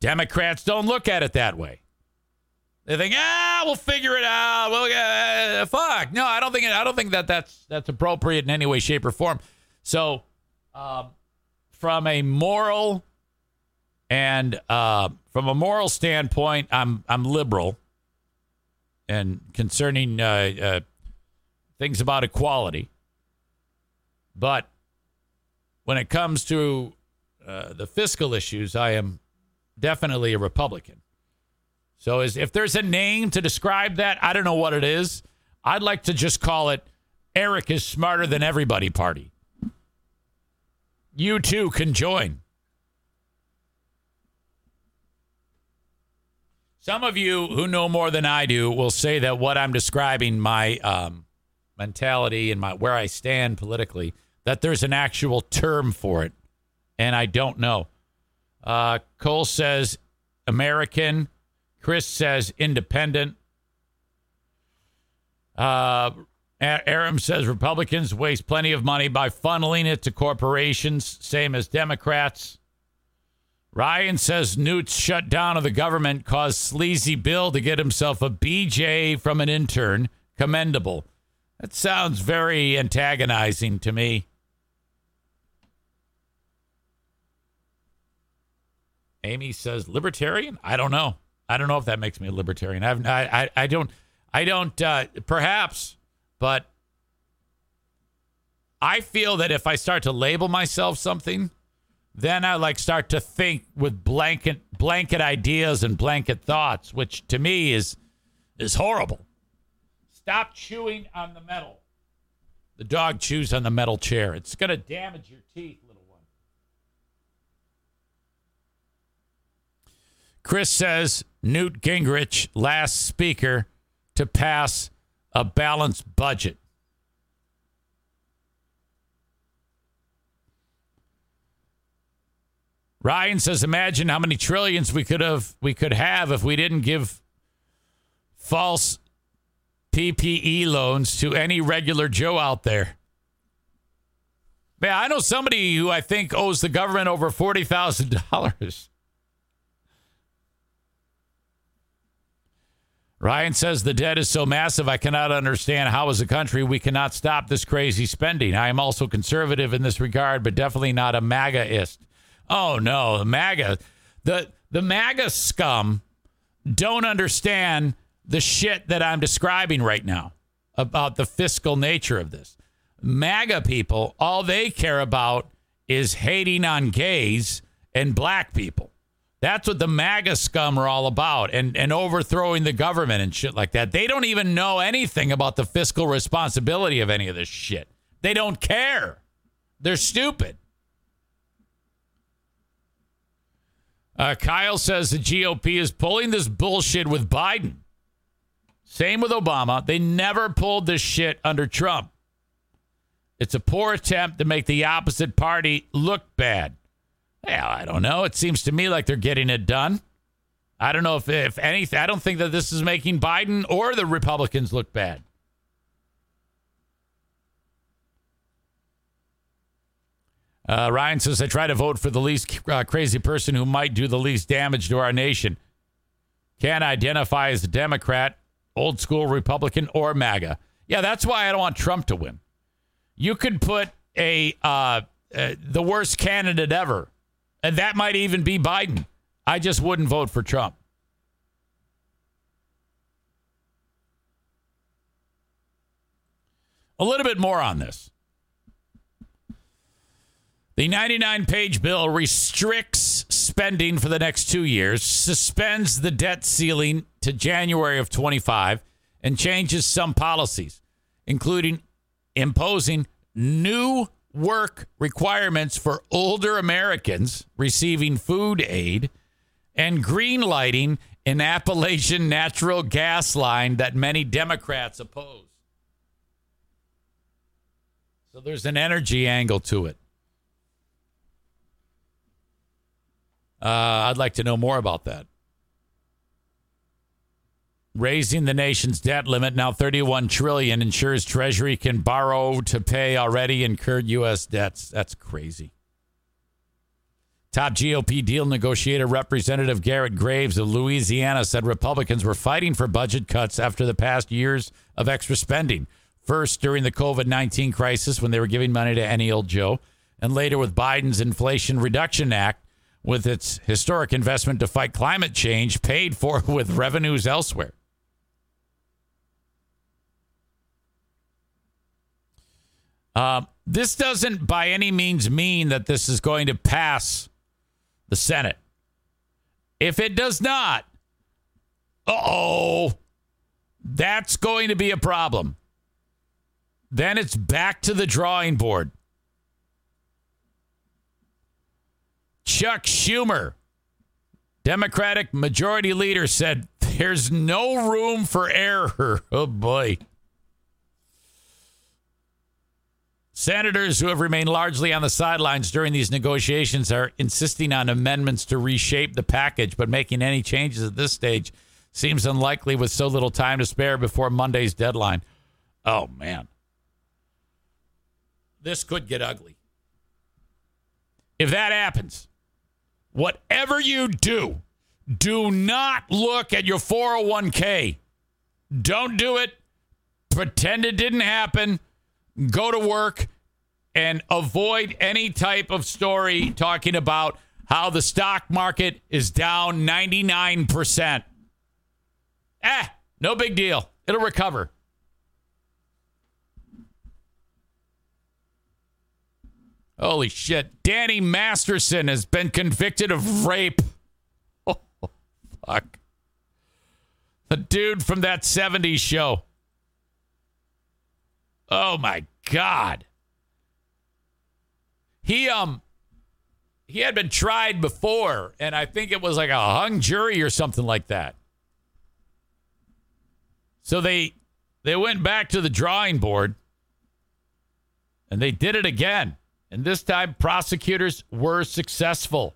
Democrats don't look at it that way. They think, ah, we'll figure it out. Well, uh, fuck. No, I don't think. I don't think that that's that's appropriate in any way, shape, or form. So, um, from a moral and uh, from a moral standpoint, I'm I'm liberal, and concerning uh, uh, things about equality. But when it comes to uh, the fiscal issues, I am definitely a Republican. So is, if there's a name to describe that, I don't know what it is. I'd like to just call it Eric is smarter than everybody party. You too can join. Some of you who know more than I do will say that what I'm describing, my um, mentality and my where I stand politically, that there's an actual term for it, and I don't know. Uh, Cole says American Chris says independent. Uh, Aram says Republicans waste plenty of money by funneling it to corporations, same as Democrats. Ryan says Newt's shutdown of the government caused Sleazy Bill to get himself a BJ from an intern. Commendable. That sounds very antagonizing to me. Amy says libertarian? I don't know. I don't know if that makes me a libertarian. I've, I, I, I don't, I don't, uh, perhaps, but I feel that if I start to label myself something, then I like start to think with blanket blanket ideas and blanket thoughts, which to me is is horrible. Stop chewing on the metal. The dog chews on the metal chair. It's going to damage your teeth. Chris says Newt Gingrich, last speaker to pass a balanced budget. Ryan says, imagine how many trillions we could have we could have if we didn't give false PPE loans to any regular Joe out there. Man, I know somebody who I think owes the government over forty thousand dollars. Ryan says the debt is so massive, I cannot understand how, as a country, we cannot stop this crazy spending. I am also conservative in this regard, but definitely not a MAGAist. Oh no, the MAGA, the the MAGA scum don't understand the shit that I'm describing right now about the fiscal nature of this. MAGA people, all they care about is hating on gays and black people. That's what the MAGA scum are all about and, and overthrowing the government and shit like that. They don't even know anything about the fiscal responsibility of any of this shit. They don't care. They're stupid. Uh, Kyle says the GOP is pulling this bullshit with Biden. Same with Obama. They never pulled this shit under Trump. It's a poor attempt to make the opposite party look bad. Well, I don't know. It seems to me like they're getting it done. I don't know if, if anything, I don't think that this is making Biden or the Republicans look bad. Uh, Ryan says, I try to vote for the least uh, crazy person who might do the least damage to our nation. Can't identify as a Democrat, old school Republican, or MAGA. Yeah, that's why I don't want Trump to win. You could put a uh, uh the worst candidate ever and that might even be Biden. I just wouldn't vote for Trump. A little bit more on this. The 99 page bill restricts spending for the next two years, suspends the debt ceiling to January of 25, and changes some policies, including imposing new work requirements for older Americans receiving food aid and green lighting an Appalachian natural gas line that many Democrats oppose. So there's an energy angle to it. Uh, I'd like to know more about that. Raising the nation's debt limit now 31 trillion ensures Treasury can borrow to pay already incurred U.S. debts. That's crazy. Top GOP deal negotiator Representative Garrett Graves of Louisiana said Republicans were fighting for budget cuts after the past years of extra spending. First, during the COVID 19 crisis, when they were giving money to any old Joe, and later with Biden's Inflation Reduction Act, with its historic investment to fight climate change paid for with revenues elsewhere. Uh, this doesn't by any means mean that this is going to pass the Senate. If it does not, oh, that's going to be a problem. Then it's back to the drawing board. Chuck Schumer, Democratic Majority Leader, said there's no room for error. Oh boy. Senators who have remained largely on the sidelines during these negotiations are insisting on amendments to reshape the package, but making any changes at this stage seems unlikely with so little time to spare before Monday's deadline. Oh, man. This could get ugly. If that happens, whatever you do, do not look at your 401k. Don't do it. Pretend it didn't happen go to work and avoid any type of story talking about how the stock market is down 99%. Eh, no big deal. It'll recover. Holy shit. Danny Masterson has been convicted of rape. Oh, fuck. The dude from that 70s show. Oh my god. He um he had been tried before and I think it was like a hung jury or something like that. So they they went back to the drawing board and they did it again. And this time prosecutors were successful.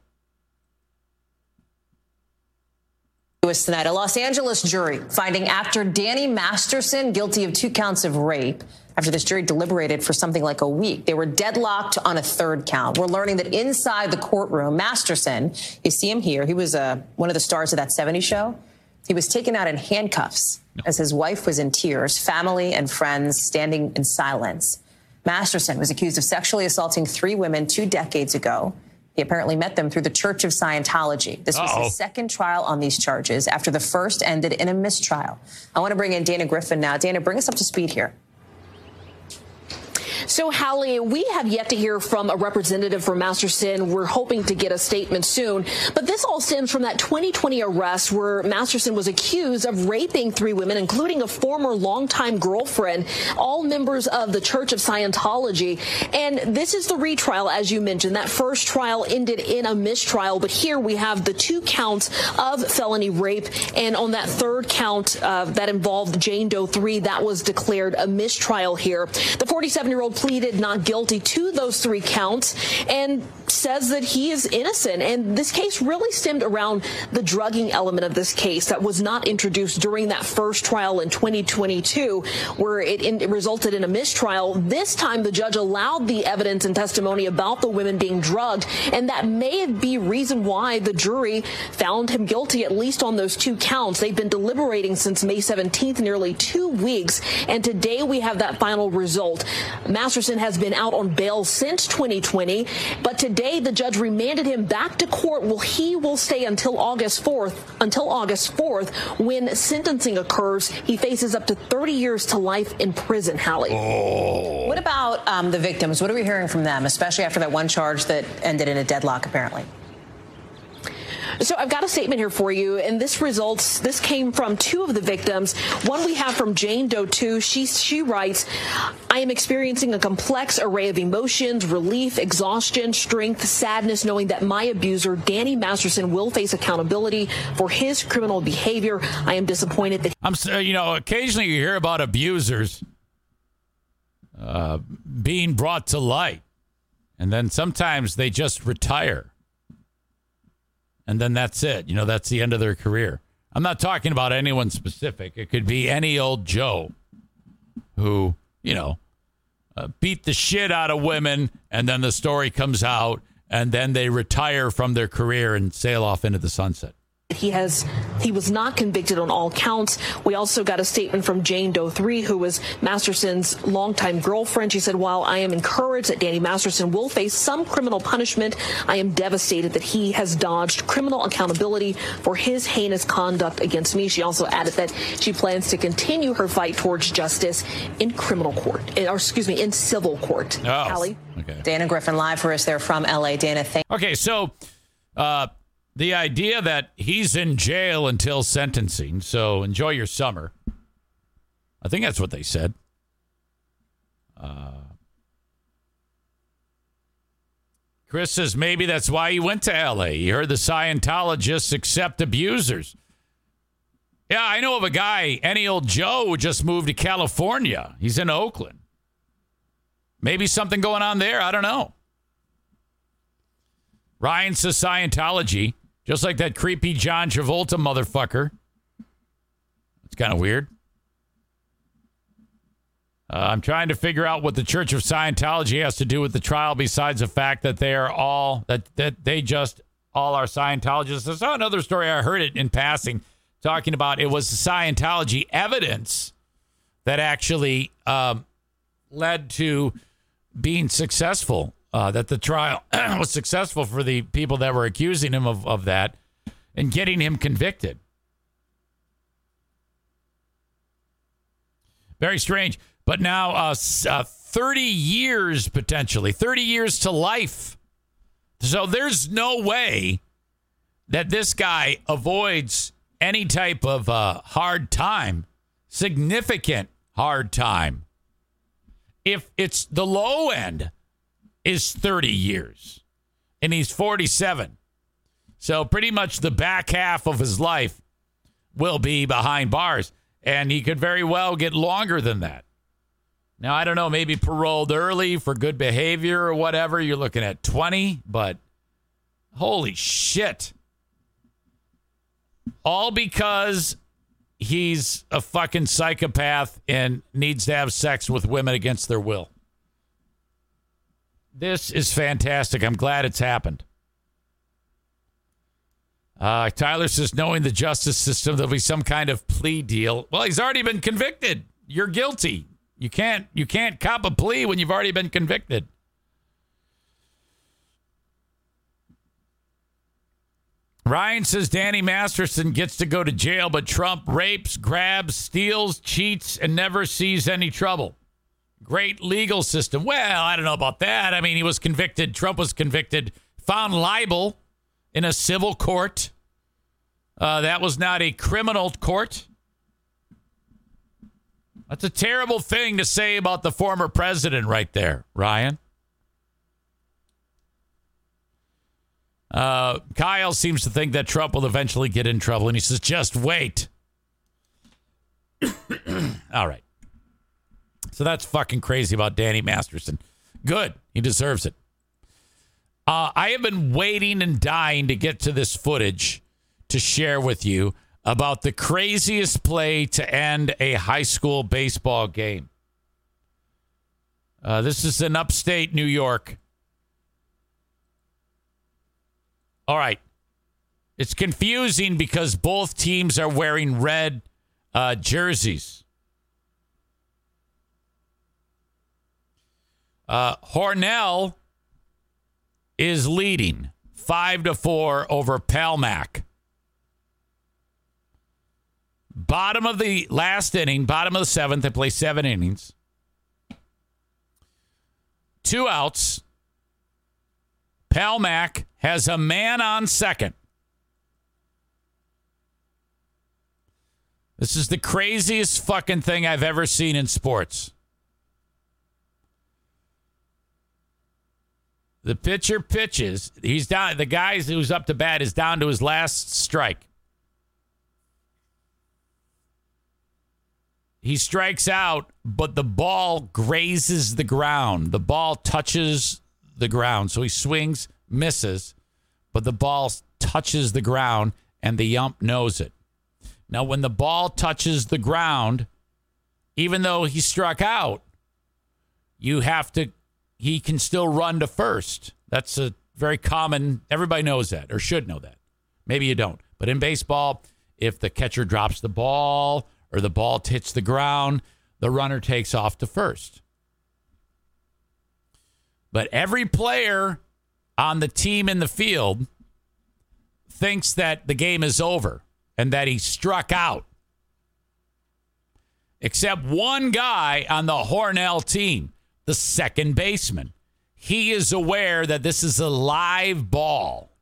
tonight. A Los Angeles jury finding actor Danny Masterson guilty of two counts of rape. After this jury deliberated for something like a week, they were deadlocked on a third count. We're learning that inside the courtroom, Masterson, you see him here, he was uh, one of the stars of that 70 show. He was taken out in handcuffs as his wife was in tears, family and friends standing in silence. Masterson was accused of sexually assaulting three women two decades ago. He apparently met them through the Church of Scientology. This was Uh-oh. his second trial on these charges after the first ended in a mistrial. I want to bring in Dana Griffin now. Dana, bring us up to speed here. So, Hallie, we have yet to hear from a representative from Masterson. We're hoping to get a statement soon. But this all stems from that 2020 arrest where Masterson was accused of raping three women, including a former longtime girlfriend, all members of the Church of Scientology. And this is the retrial, as you mentioned. That first trial ended in a mistrial, but here we have the two counts of felony rape. And on that third count uh, that involved Jane Doe 3, that was declared a mistrial here. The 47 year old pleaded not guilty to those three counts and says that he is innocent. And this case really stemmed around the drugging element of this case that was not introduced during that first trial in 2022, where it, in, it resulted in a mistrial. This time, the judge allowed the evidence and testimony about the women being drugged, and that may be reason why the jury found him guilty, at least on those two counts. They've been deliberating since May 17th, nearly two weeks, and today we have that final result. Masterson has been out on bail since 2020, but today the judge remanded him back to court. Well, he will stay until August 4th, until August 4th, when sentencing occurs. He faces up to 30 years to life in prison, Hallie. Oh. What about um, the victims? What are we hearing from them, especially after that one charge that ended in a deadlock, apparently? So I've got a statement here for you, and this results. This came from two of the victims. One we have from Jane Doe 2. She she writes, "I am experiencing a complex array of emotions: relief, exhaustion, strength, sadness, knowing that my abuser, Danny Masterson, will face accountability for his criminal behavior. I am disappointed that I'm, you know, occasionally you hear about abusers uh, being brought to light, and then sometimes they just retire and then that's it. You know, that's the end of their career. I'm not talking about anyone specific. It could be any old Joe who, you know, uh, beat the shit out of women, and then the story comes out, and then they retire from their career and sail off into the sunset. He has he was not convicted on all counts. We also got a statement from Jane Doe 3, who was Masterson's longtime girlfriend. She said, While I am encouraged that Danny Masterson will face some criminal punishment, I am devastated that he has dodged criminal accountability for his heinous conduct against me. She also added that she plans to continue her fight towards justice in criminal court, or excuse me, in civil court. Oh, Hallie? okay. Dana Griffin live for us there from LA. Dana, thank Okay, so uh, the idea that he's in jail until sentencing, so enjoy your summer. I think that's what they said. Uh, Chris says maybe that's why he went to LA. He heard the Scientologists accept abusers. Yeah, I know of a guy, any old Joe, who just moved to California. He's in Oakland. Maybe something going on there. I don't know. Ryan says Scientology. Just like that creepy John Travolta motherfucker. It's kind of weird. Uh, I'm trying to figure out what the Church of Scientology has to do with the trial, besides the fact that they are all that that they just all are Scientologists. I saw another story. I heard it in passing, talking about it was the Scientology evidence that actually um, led to being successful uh, that the trial was successful for the people that were accusing him of, of that and getting him convicted. Very strange. But now, uh, uh, 30 years potentially, 30 years to life. So there's no way that this guy avoids any type of uh, hard time, significant hard time. If it's the low end, is 30 years and he's 47. So pretty much the back half of his life will be behind bars and he could very well get longer than that. Now, I don't know, maybe paroled early for good behavior or whatever. You're looking at 20, but holy shit. All because he's a fucking psychopath and needs to have sex with women against their will. This is fantastic. I'm glad it's happened. Uh, Tyler says, knowing the justice system, there'll be some kind of plea deal. Well, he's already been convicted. You're guilty. You can't you can't cop a plea when you've already been convicted. Ryan says Danny Masterson gets to go to jail, but Trump rapes, grabs, steals, cheats, and never sees any trouble. Great legal system. Well, I don't know about that. I mean, he was convicted. Trump was convicted, found libel in a civil court. Uh, that was not a criminal court. That's a terrible thing to say about the former president, right there, Ryan. Uh, Kyle seems to think that Trump will eventually get in trouble, and he says, just wait. All right. So that's fucking crazy about Danny Masterson. Good. He deserves it. Uh, I have been waiting and dying to get to this footage to share with you about the craziest play to end a high school baseball game. Uh, this is in upstate New York. All right. It's confusing because both teams are wearing red uh, jerseys. Uh, Hornell is leading five to four over Palmac. Bottom of the last inning, bottom of the seventh, they play seven innings. Two outs. Palmac has a man on second. This is the craziest fucking thing I've ever seen in sports. The pitcher pitches. He's down. The guy who's up to bat is down to his last strike. He strikes out, but the ball grazes the ground. The ball touches the ground. So he swings, misses, but the ball touches the ground, and the ump knows it. Now, when the ball touches the ground, even though he struck out, you have to, he can still run to first. That's a very common, everybody knows that or should know that. Maybe you don't. But in baseball, if the catcher drops the ball or the ball hits the ground, the runner takes off to first. But every player on the team in the field thinks that the game is over and that he struck out. Except one guy on the Hornell team, the second baseman. He is aware that this is a live ball.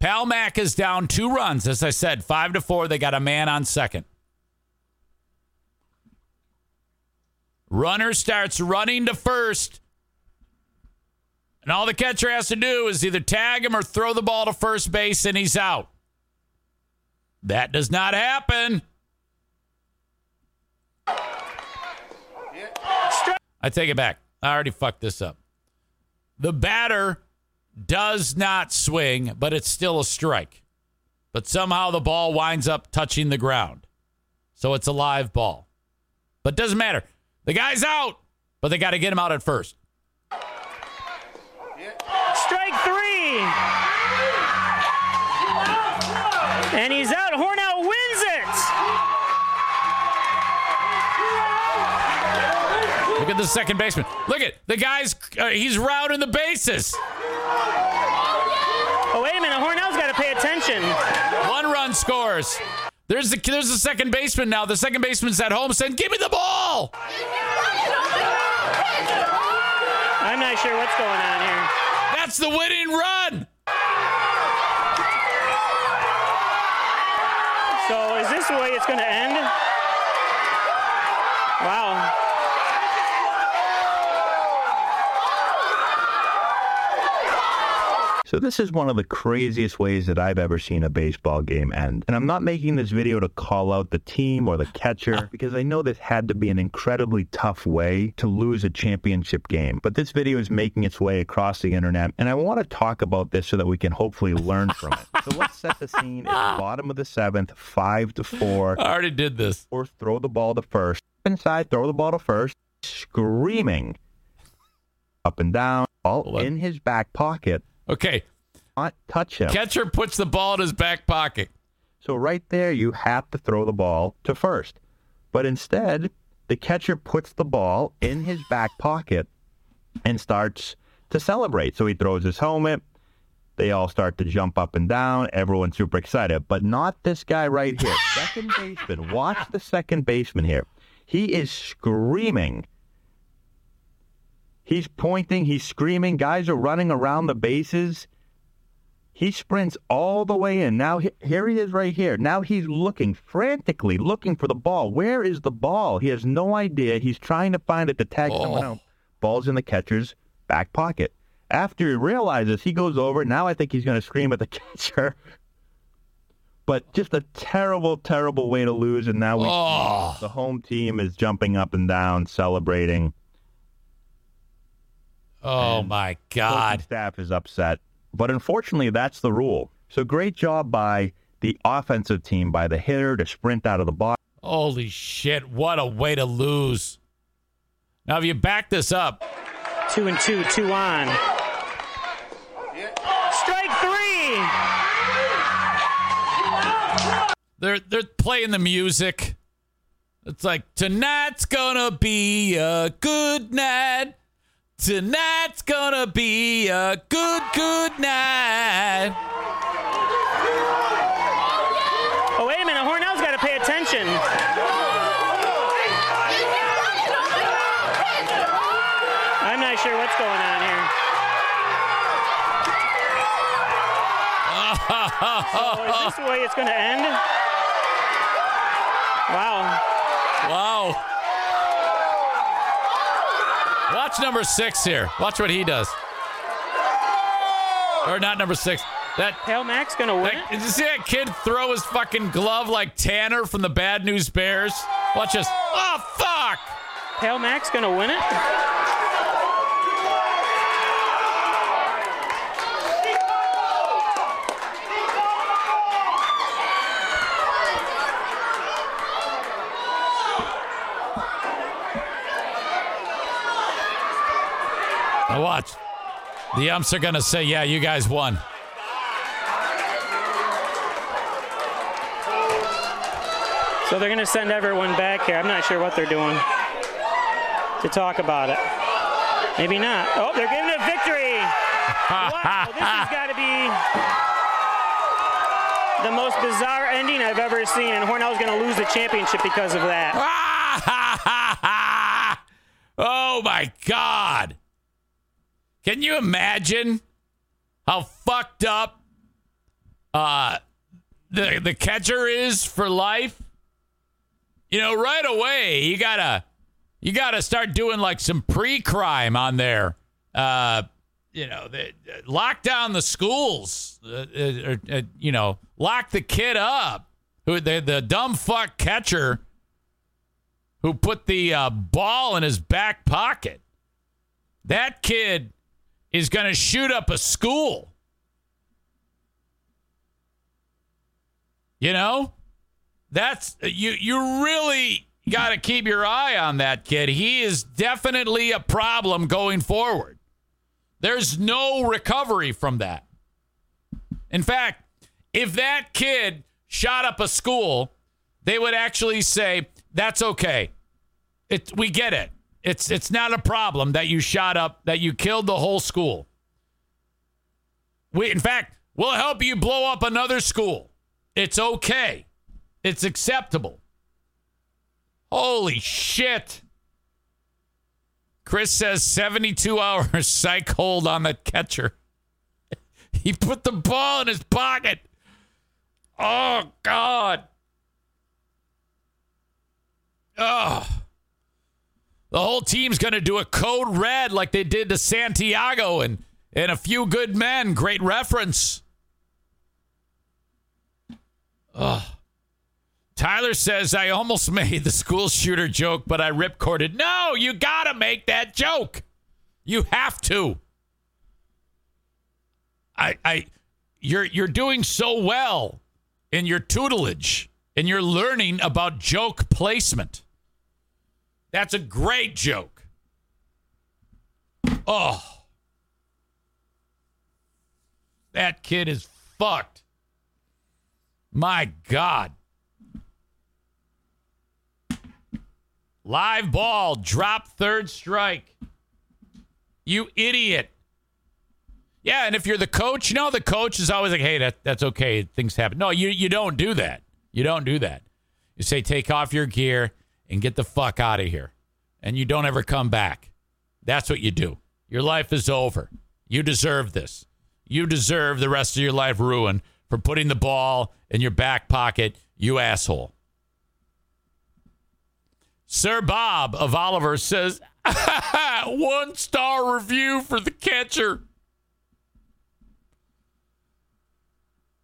Palmac is down two runs, as I said, five to four. They got a man on second. Runner starts running to first. And all the catcher has to do is either tag him or throw the ball to first base, and he's out. That does not happen. I take it back. I already fucked this up. The batter does not swing, but it's still a strike. But somehow the ball winds up touching the ground. So it's a live ball. But doesn't matter. The guy's out, but they got to get him out at first. Strike three. And he's out. Hornell at the second baseman. Look at the guy's. Uh, he's routing the bases. Oh wait a minute. Hornell's got to pay attention. One run scores. There's the there's the second baseman now. The second baseman's at home saying, "Give me the ball." I'm not sure what's going on here. That's the winning run. So is this the way it's going to end? Wow. So this is one of the craziest ways that I've ever seen a baseball game end. And I'm not making this video to call out the team or the catcher ah. because I know this had to be an incredibly tough way to lose a championship game. But this video is making its way across the internet and I want to talk about this so that we can hopefully learn from it. So let's set the scene. It's bottom of the seventh, five to four. I already did this. Or throw the ball to first. Inside, throw the ball to first, screaming up and down, all in his back pocket Okay. not touch him. Catcher puts the ball in his back pocket. So right there, you have to throw the ball to first. But instead, the catcher puts the ball in his back pocket and starts to celebrate. So he throws his helmet. They all start to jump up and down. Everyone's super excited, but not this guy right here. Second baseman. Watch the second baseman here. He is screaming. He's pointing, he's screaming. Guys are running around the bases. He sprints all the way in. Now, here he is right here. Now he's looking frantically, looking for the ball. Where is the ball? He has no idea. He's trying to find it to tag oh. someone Oh. out. Ball's in the catcher's back pocket. After he realizes, he goes over. Now I think he's going to scream at the catcher. But just a terrible, terrible way to lose. And now we Oh. the home team is jumping up and down, celebrating. Oh my God. staff is upset. But unfortunately, that's the rule. So great job by the offensive team, by the hitter to sprint out of the box. Holy shit. What a way to lose. Now, if you back this up, Two and two, two on. Strike three. they're they're playing the music. It's like tonight's gonna be a good night. Tonight's gonna be a good good night. Oh, wait a minute. Hornell's got to pay attention. I'm not sure what's going on here. So is this the way it's going to end? Wow. Wow. Watch number six here. Watch what he does. Or not number six. That Palmac's going to win it? did you see that kid throw his fucking glove like Tanner from the Bad News Bears? Watch this. Oh, fuck! Palmac's going to win it? Now watch. The umps are going to say, yeah, you guys won. So they're going to send everyone back here. I'm not sure what they're doing to talk about it. Maybe not. Oh, they're giving it a victory. Wow, this has got to be the most bizarre ending I've ever seen, and Hornell's going to lose the championship because of that. oh, my God. Can you imagine how fucked up uh, the, the catcher is for life? You know, right away, you gotta you gotta start doing like some pre-crime on there. Uh, you know, the, lock down the schools. Uh, uh, uh, you know, lock the kid up. Who the the dumb fuck catcher who put the uh, ball in his back pocket. That kid is gonna shoot up a school. You know, that's you. You really got to keep your eye on that kid. He is definitely a problem going forward. There's no recovery from that. In fact, if that kid shot up a school, they would actually say that's okay. It we get it. It's it's not a problem that you shot up that you killed the whole school. We in fact, we'll help you blow up another school. It's okay. It's acceptable. Holy shit. Chris says 72 hours psych hold on the catcher. He put the ball in his pocket. Oh, God. Oh. The whole team's going to do a code red like they did to Santiago and, and a few good men. Great reference. Ugh. Tyler says, I almost made the school shooter joke, but I ripcorded. No, you got to make that joke. You have to. I, I, you're, you're doing so well in your tutelage and you're learning about joke placement. That's a great joke. Oh, that kid is fucked. My God. Live ball, drop third strike. You idiot. Yeah, and if you're the coach, you know the coach is always like, "Hey, that that's okay. Things happen." No, you you don't do that. You don't do that. You say, "Take off your gear and get the fuck out of here," and you don't ever come back. That's what you do. Your life is over. You deserve this. You deserve the rest of your life ruined for putting the ball in your back pocket. You asshole. Sir Bob of Oliver says, one star review for the catcher.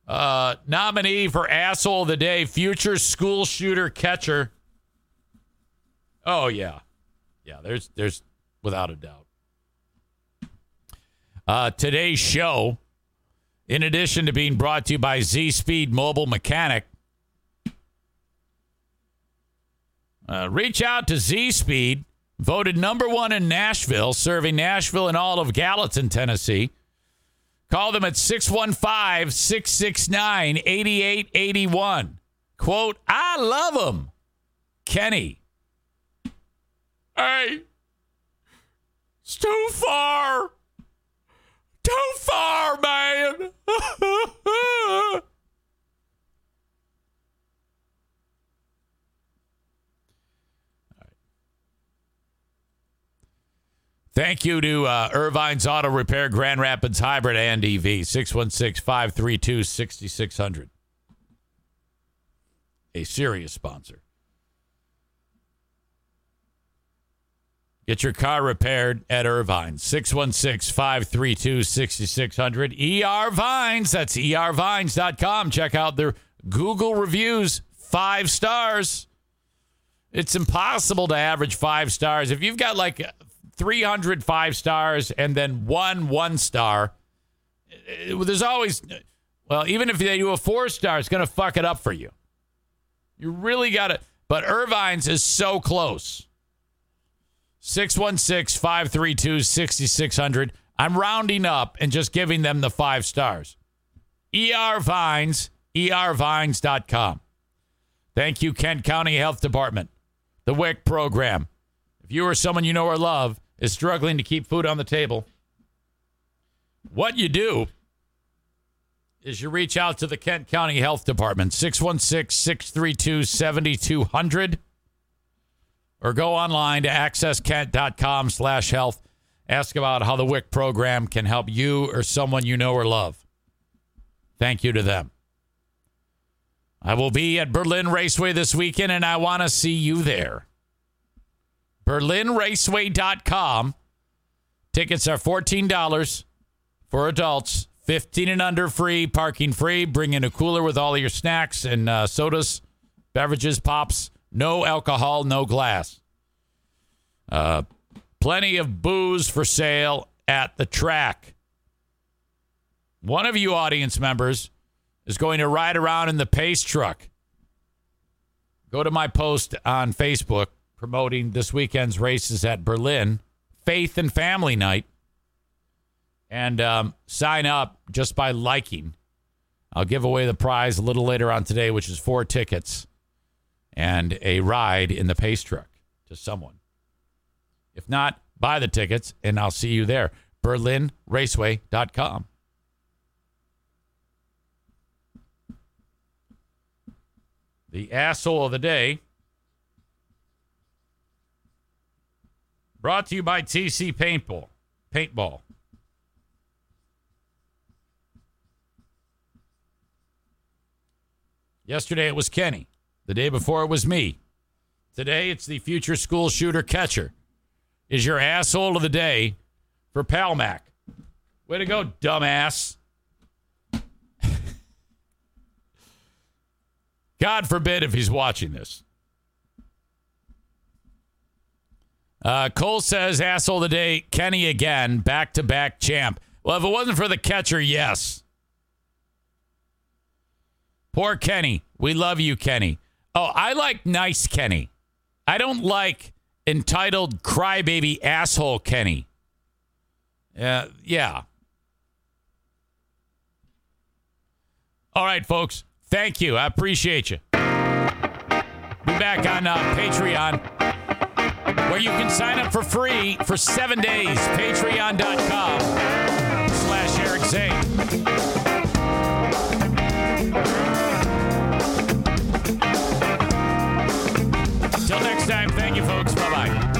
Uh, nominee for asshole of the day, future school shooter catcher. Oh yeah, yeah. There's there's without a doubt. Uh, today's show, in addition to being brought to you by Z Speed Mobile Mechanic, uh, reach out to Z Speed, voted number one in Nashville, serving Nashville and all of Gallatin, Tennessee. Call them at 615 669 8881. Quote, I love them. Kenney. Hey, it's too far. Too far, man. Thank you to uh, Ervine's Auto Repair, Grand Rapids Hybrid and EV, 616 532 6600. A serious sponsor. Get your car repaired at Ervine, 616 532 6600. ER Vines, that's ervines.com. Check out their Google reviews, five stars. It's impossible to average five stars. If you've got like 300 five stars and then one one star. There's always, well, even if they do a four star, it's going to fuck it up for you. You really got to, but Ervine's is so close. 616 532 6600. I'm rounding up and just giving them the five stars. ER Vines, ervines.com. Thank you, Kent County Health Department, the WIC program. If you or someone you know or love is struggling to keep food on the table, what you do is you reach out to the Kent County Health Department, 616 632 7200, or go online to accesskent.com slash health. Ask about how the WIC program can help you or someone you know or love. Thank you to them. I will be at Berlin Raceway this weekend, and I want to see you there. BerlinRaceway.com. Tickets are $14 for adults, 15 and under free, parking free. Bring in a cooler with all your snacks and uh, sodas, beverages, pops. No alcohol, no glass. Uh, plenty of booze for sale at the track. One of you audience members is going to ride around in the pace truck. Go to my post on Facebook promoting this weekend's races at Berlin, Faith and Family Night, and um, sign up just by liking. I'll give away the prize a little later on today, which is four tickets and a ride in the pace truck to someone. If not, buy the tickets and I'll see you there. BerlinRaceway.com. The asshole of the day Brought to you by TC Paintball. Paintball. Yesterday it was Kenney. The day before it was me. Today it's the future school shooter catcher. Is your asshole of the day for Palmac. Way to go, dumbass. God forbid if he's watching this. Uh, Cole says, asshole of the day, Kenney again, back to back champ. Well, if it wasn't for the catcher, yes. Poor Kenney. We love you, Kenney. Oh, I like nice Kenney. I don't like entitled crybaby asshole Kenney. Yeah, yeah. All right, folks. Thank you. I appreciate you. Be back on uh, Patreon, where you can sign up for free for seven days. Patreon.com slash Eric Zane. Till next time, thank you, folks. Bye bye.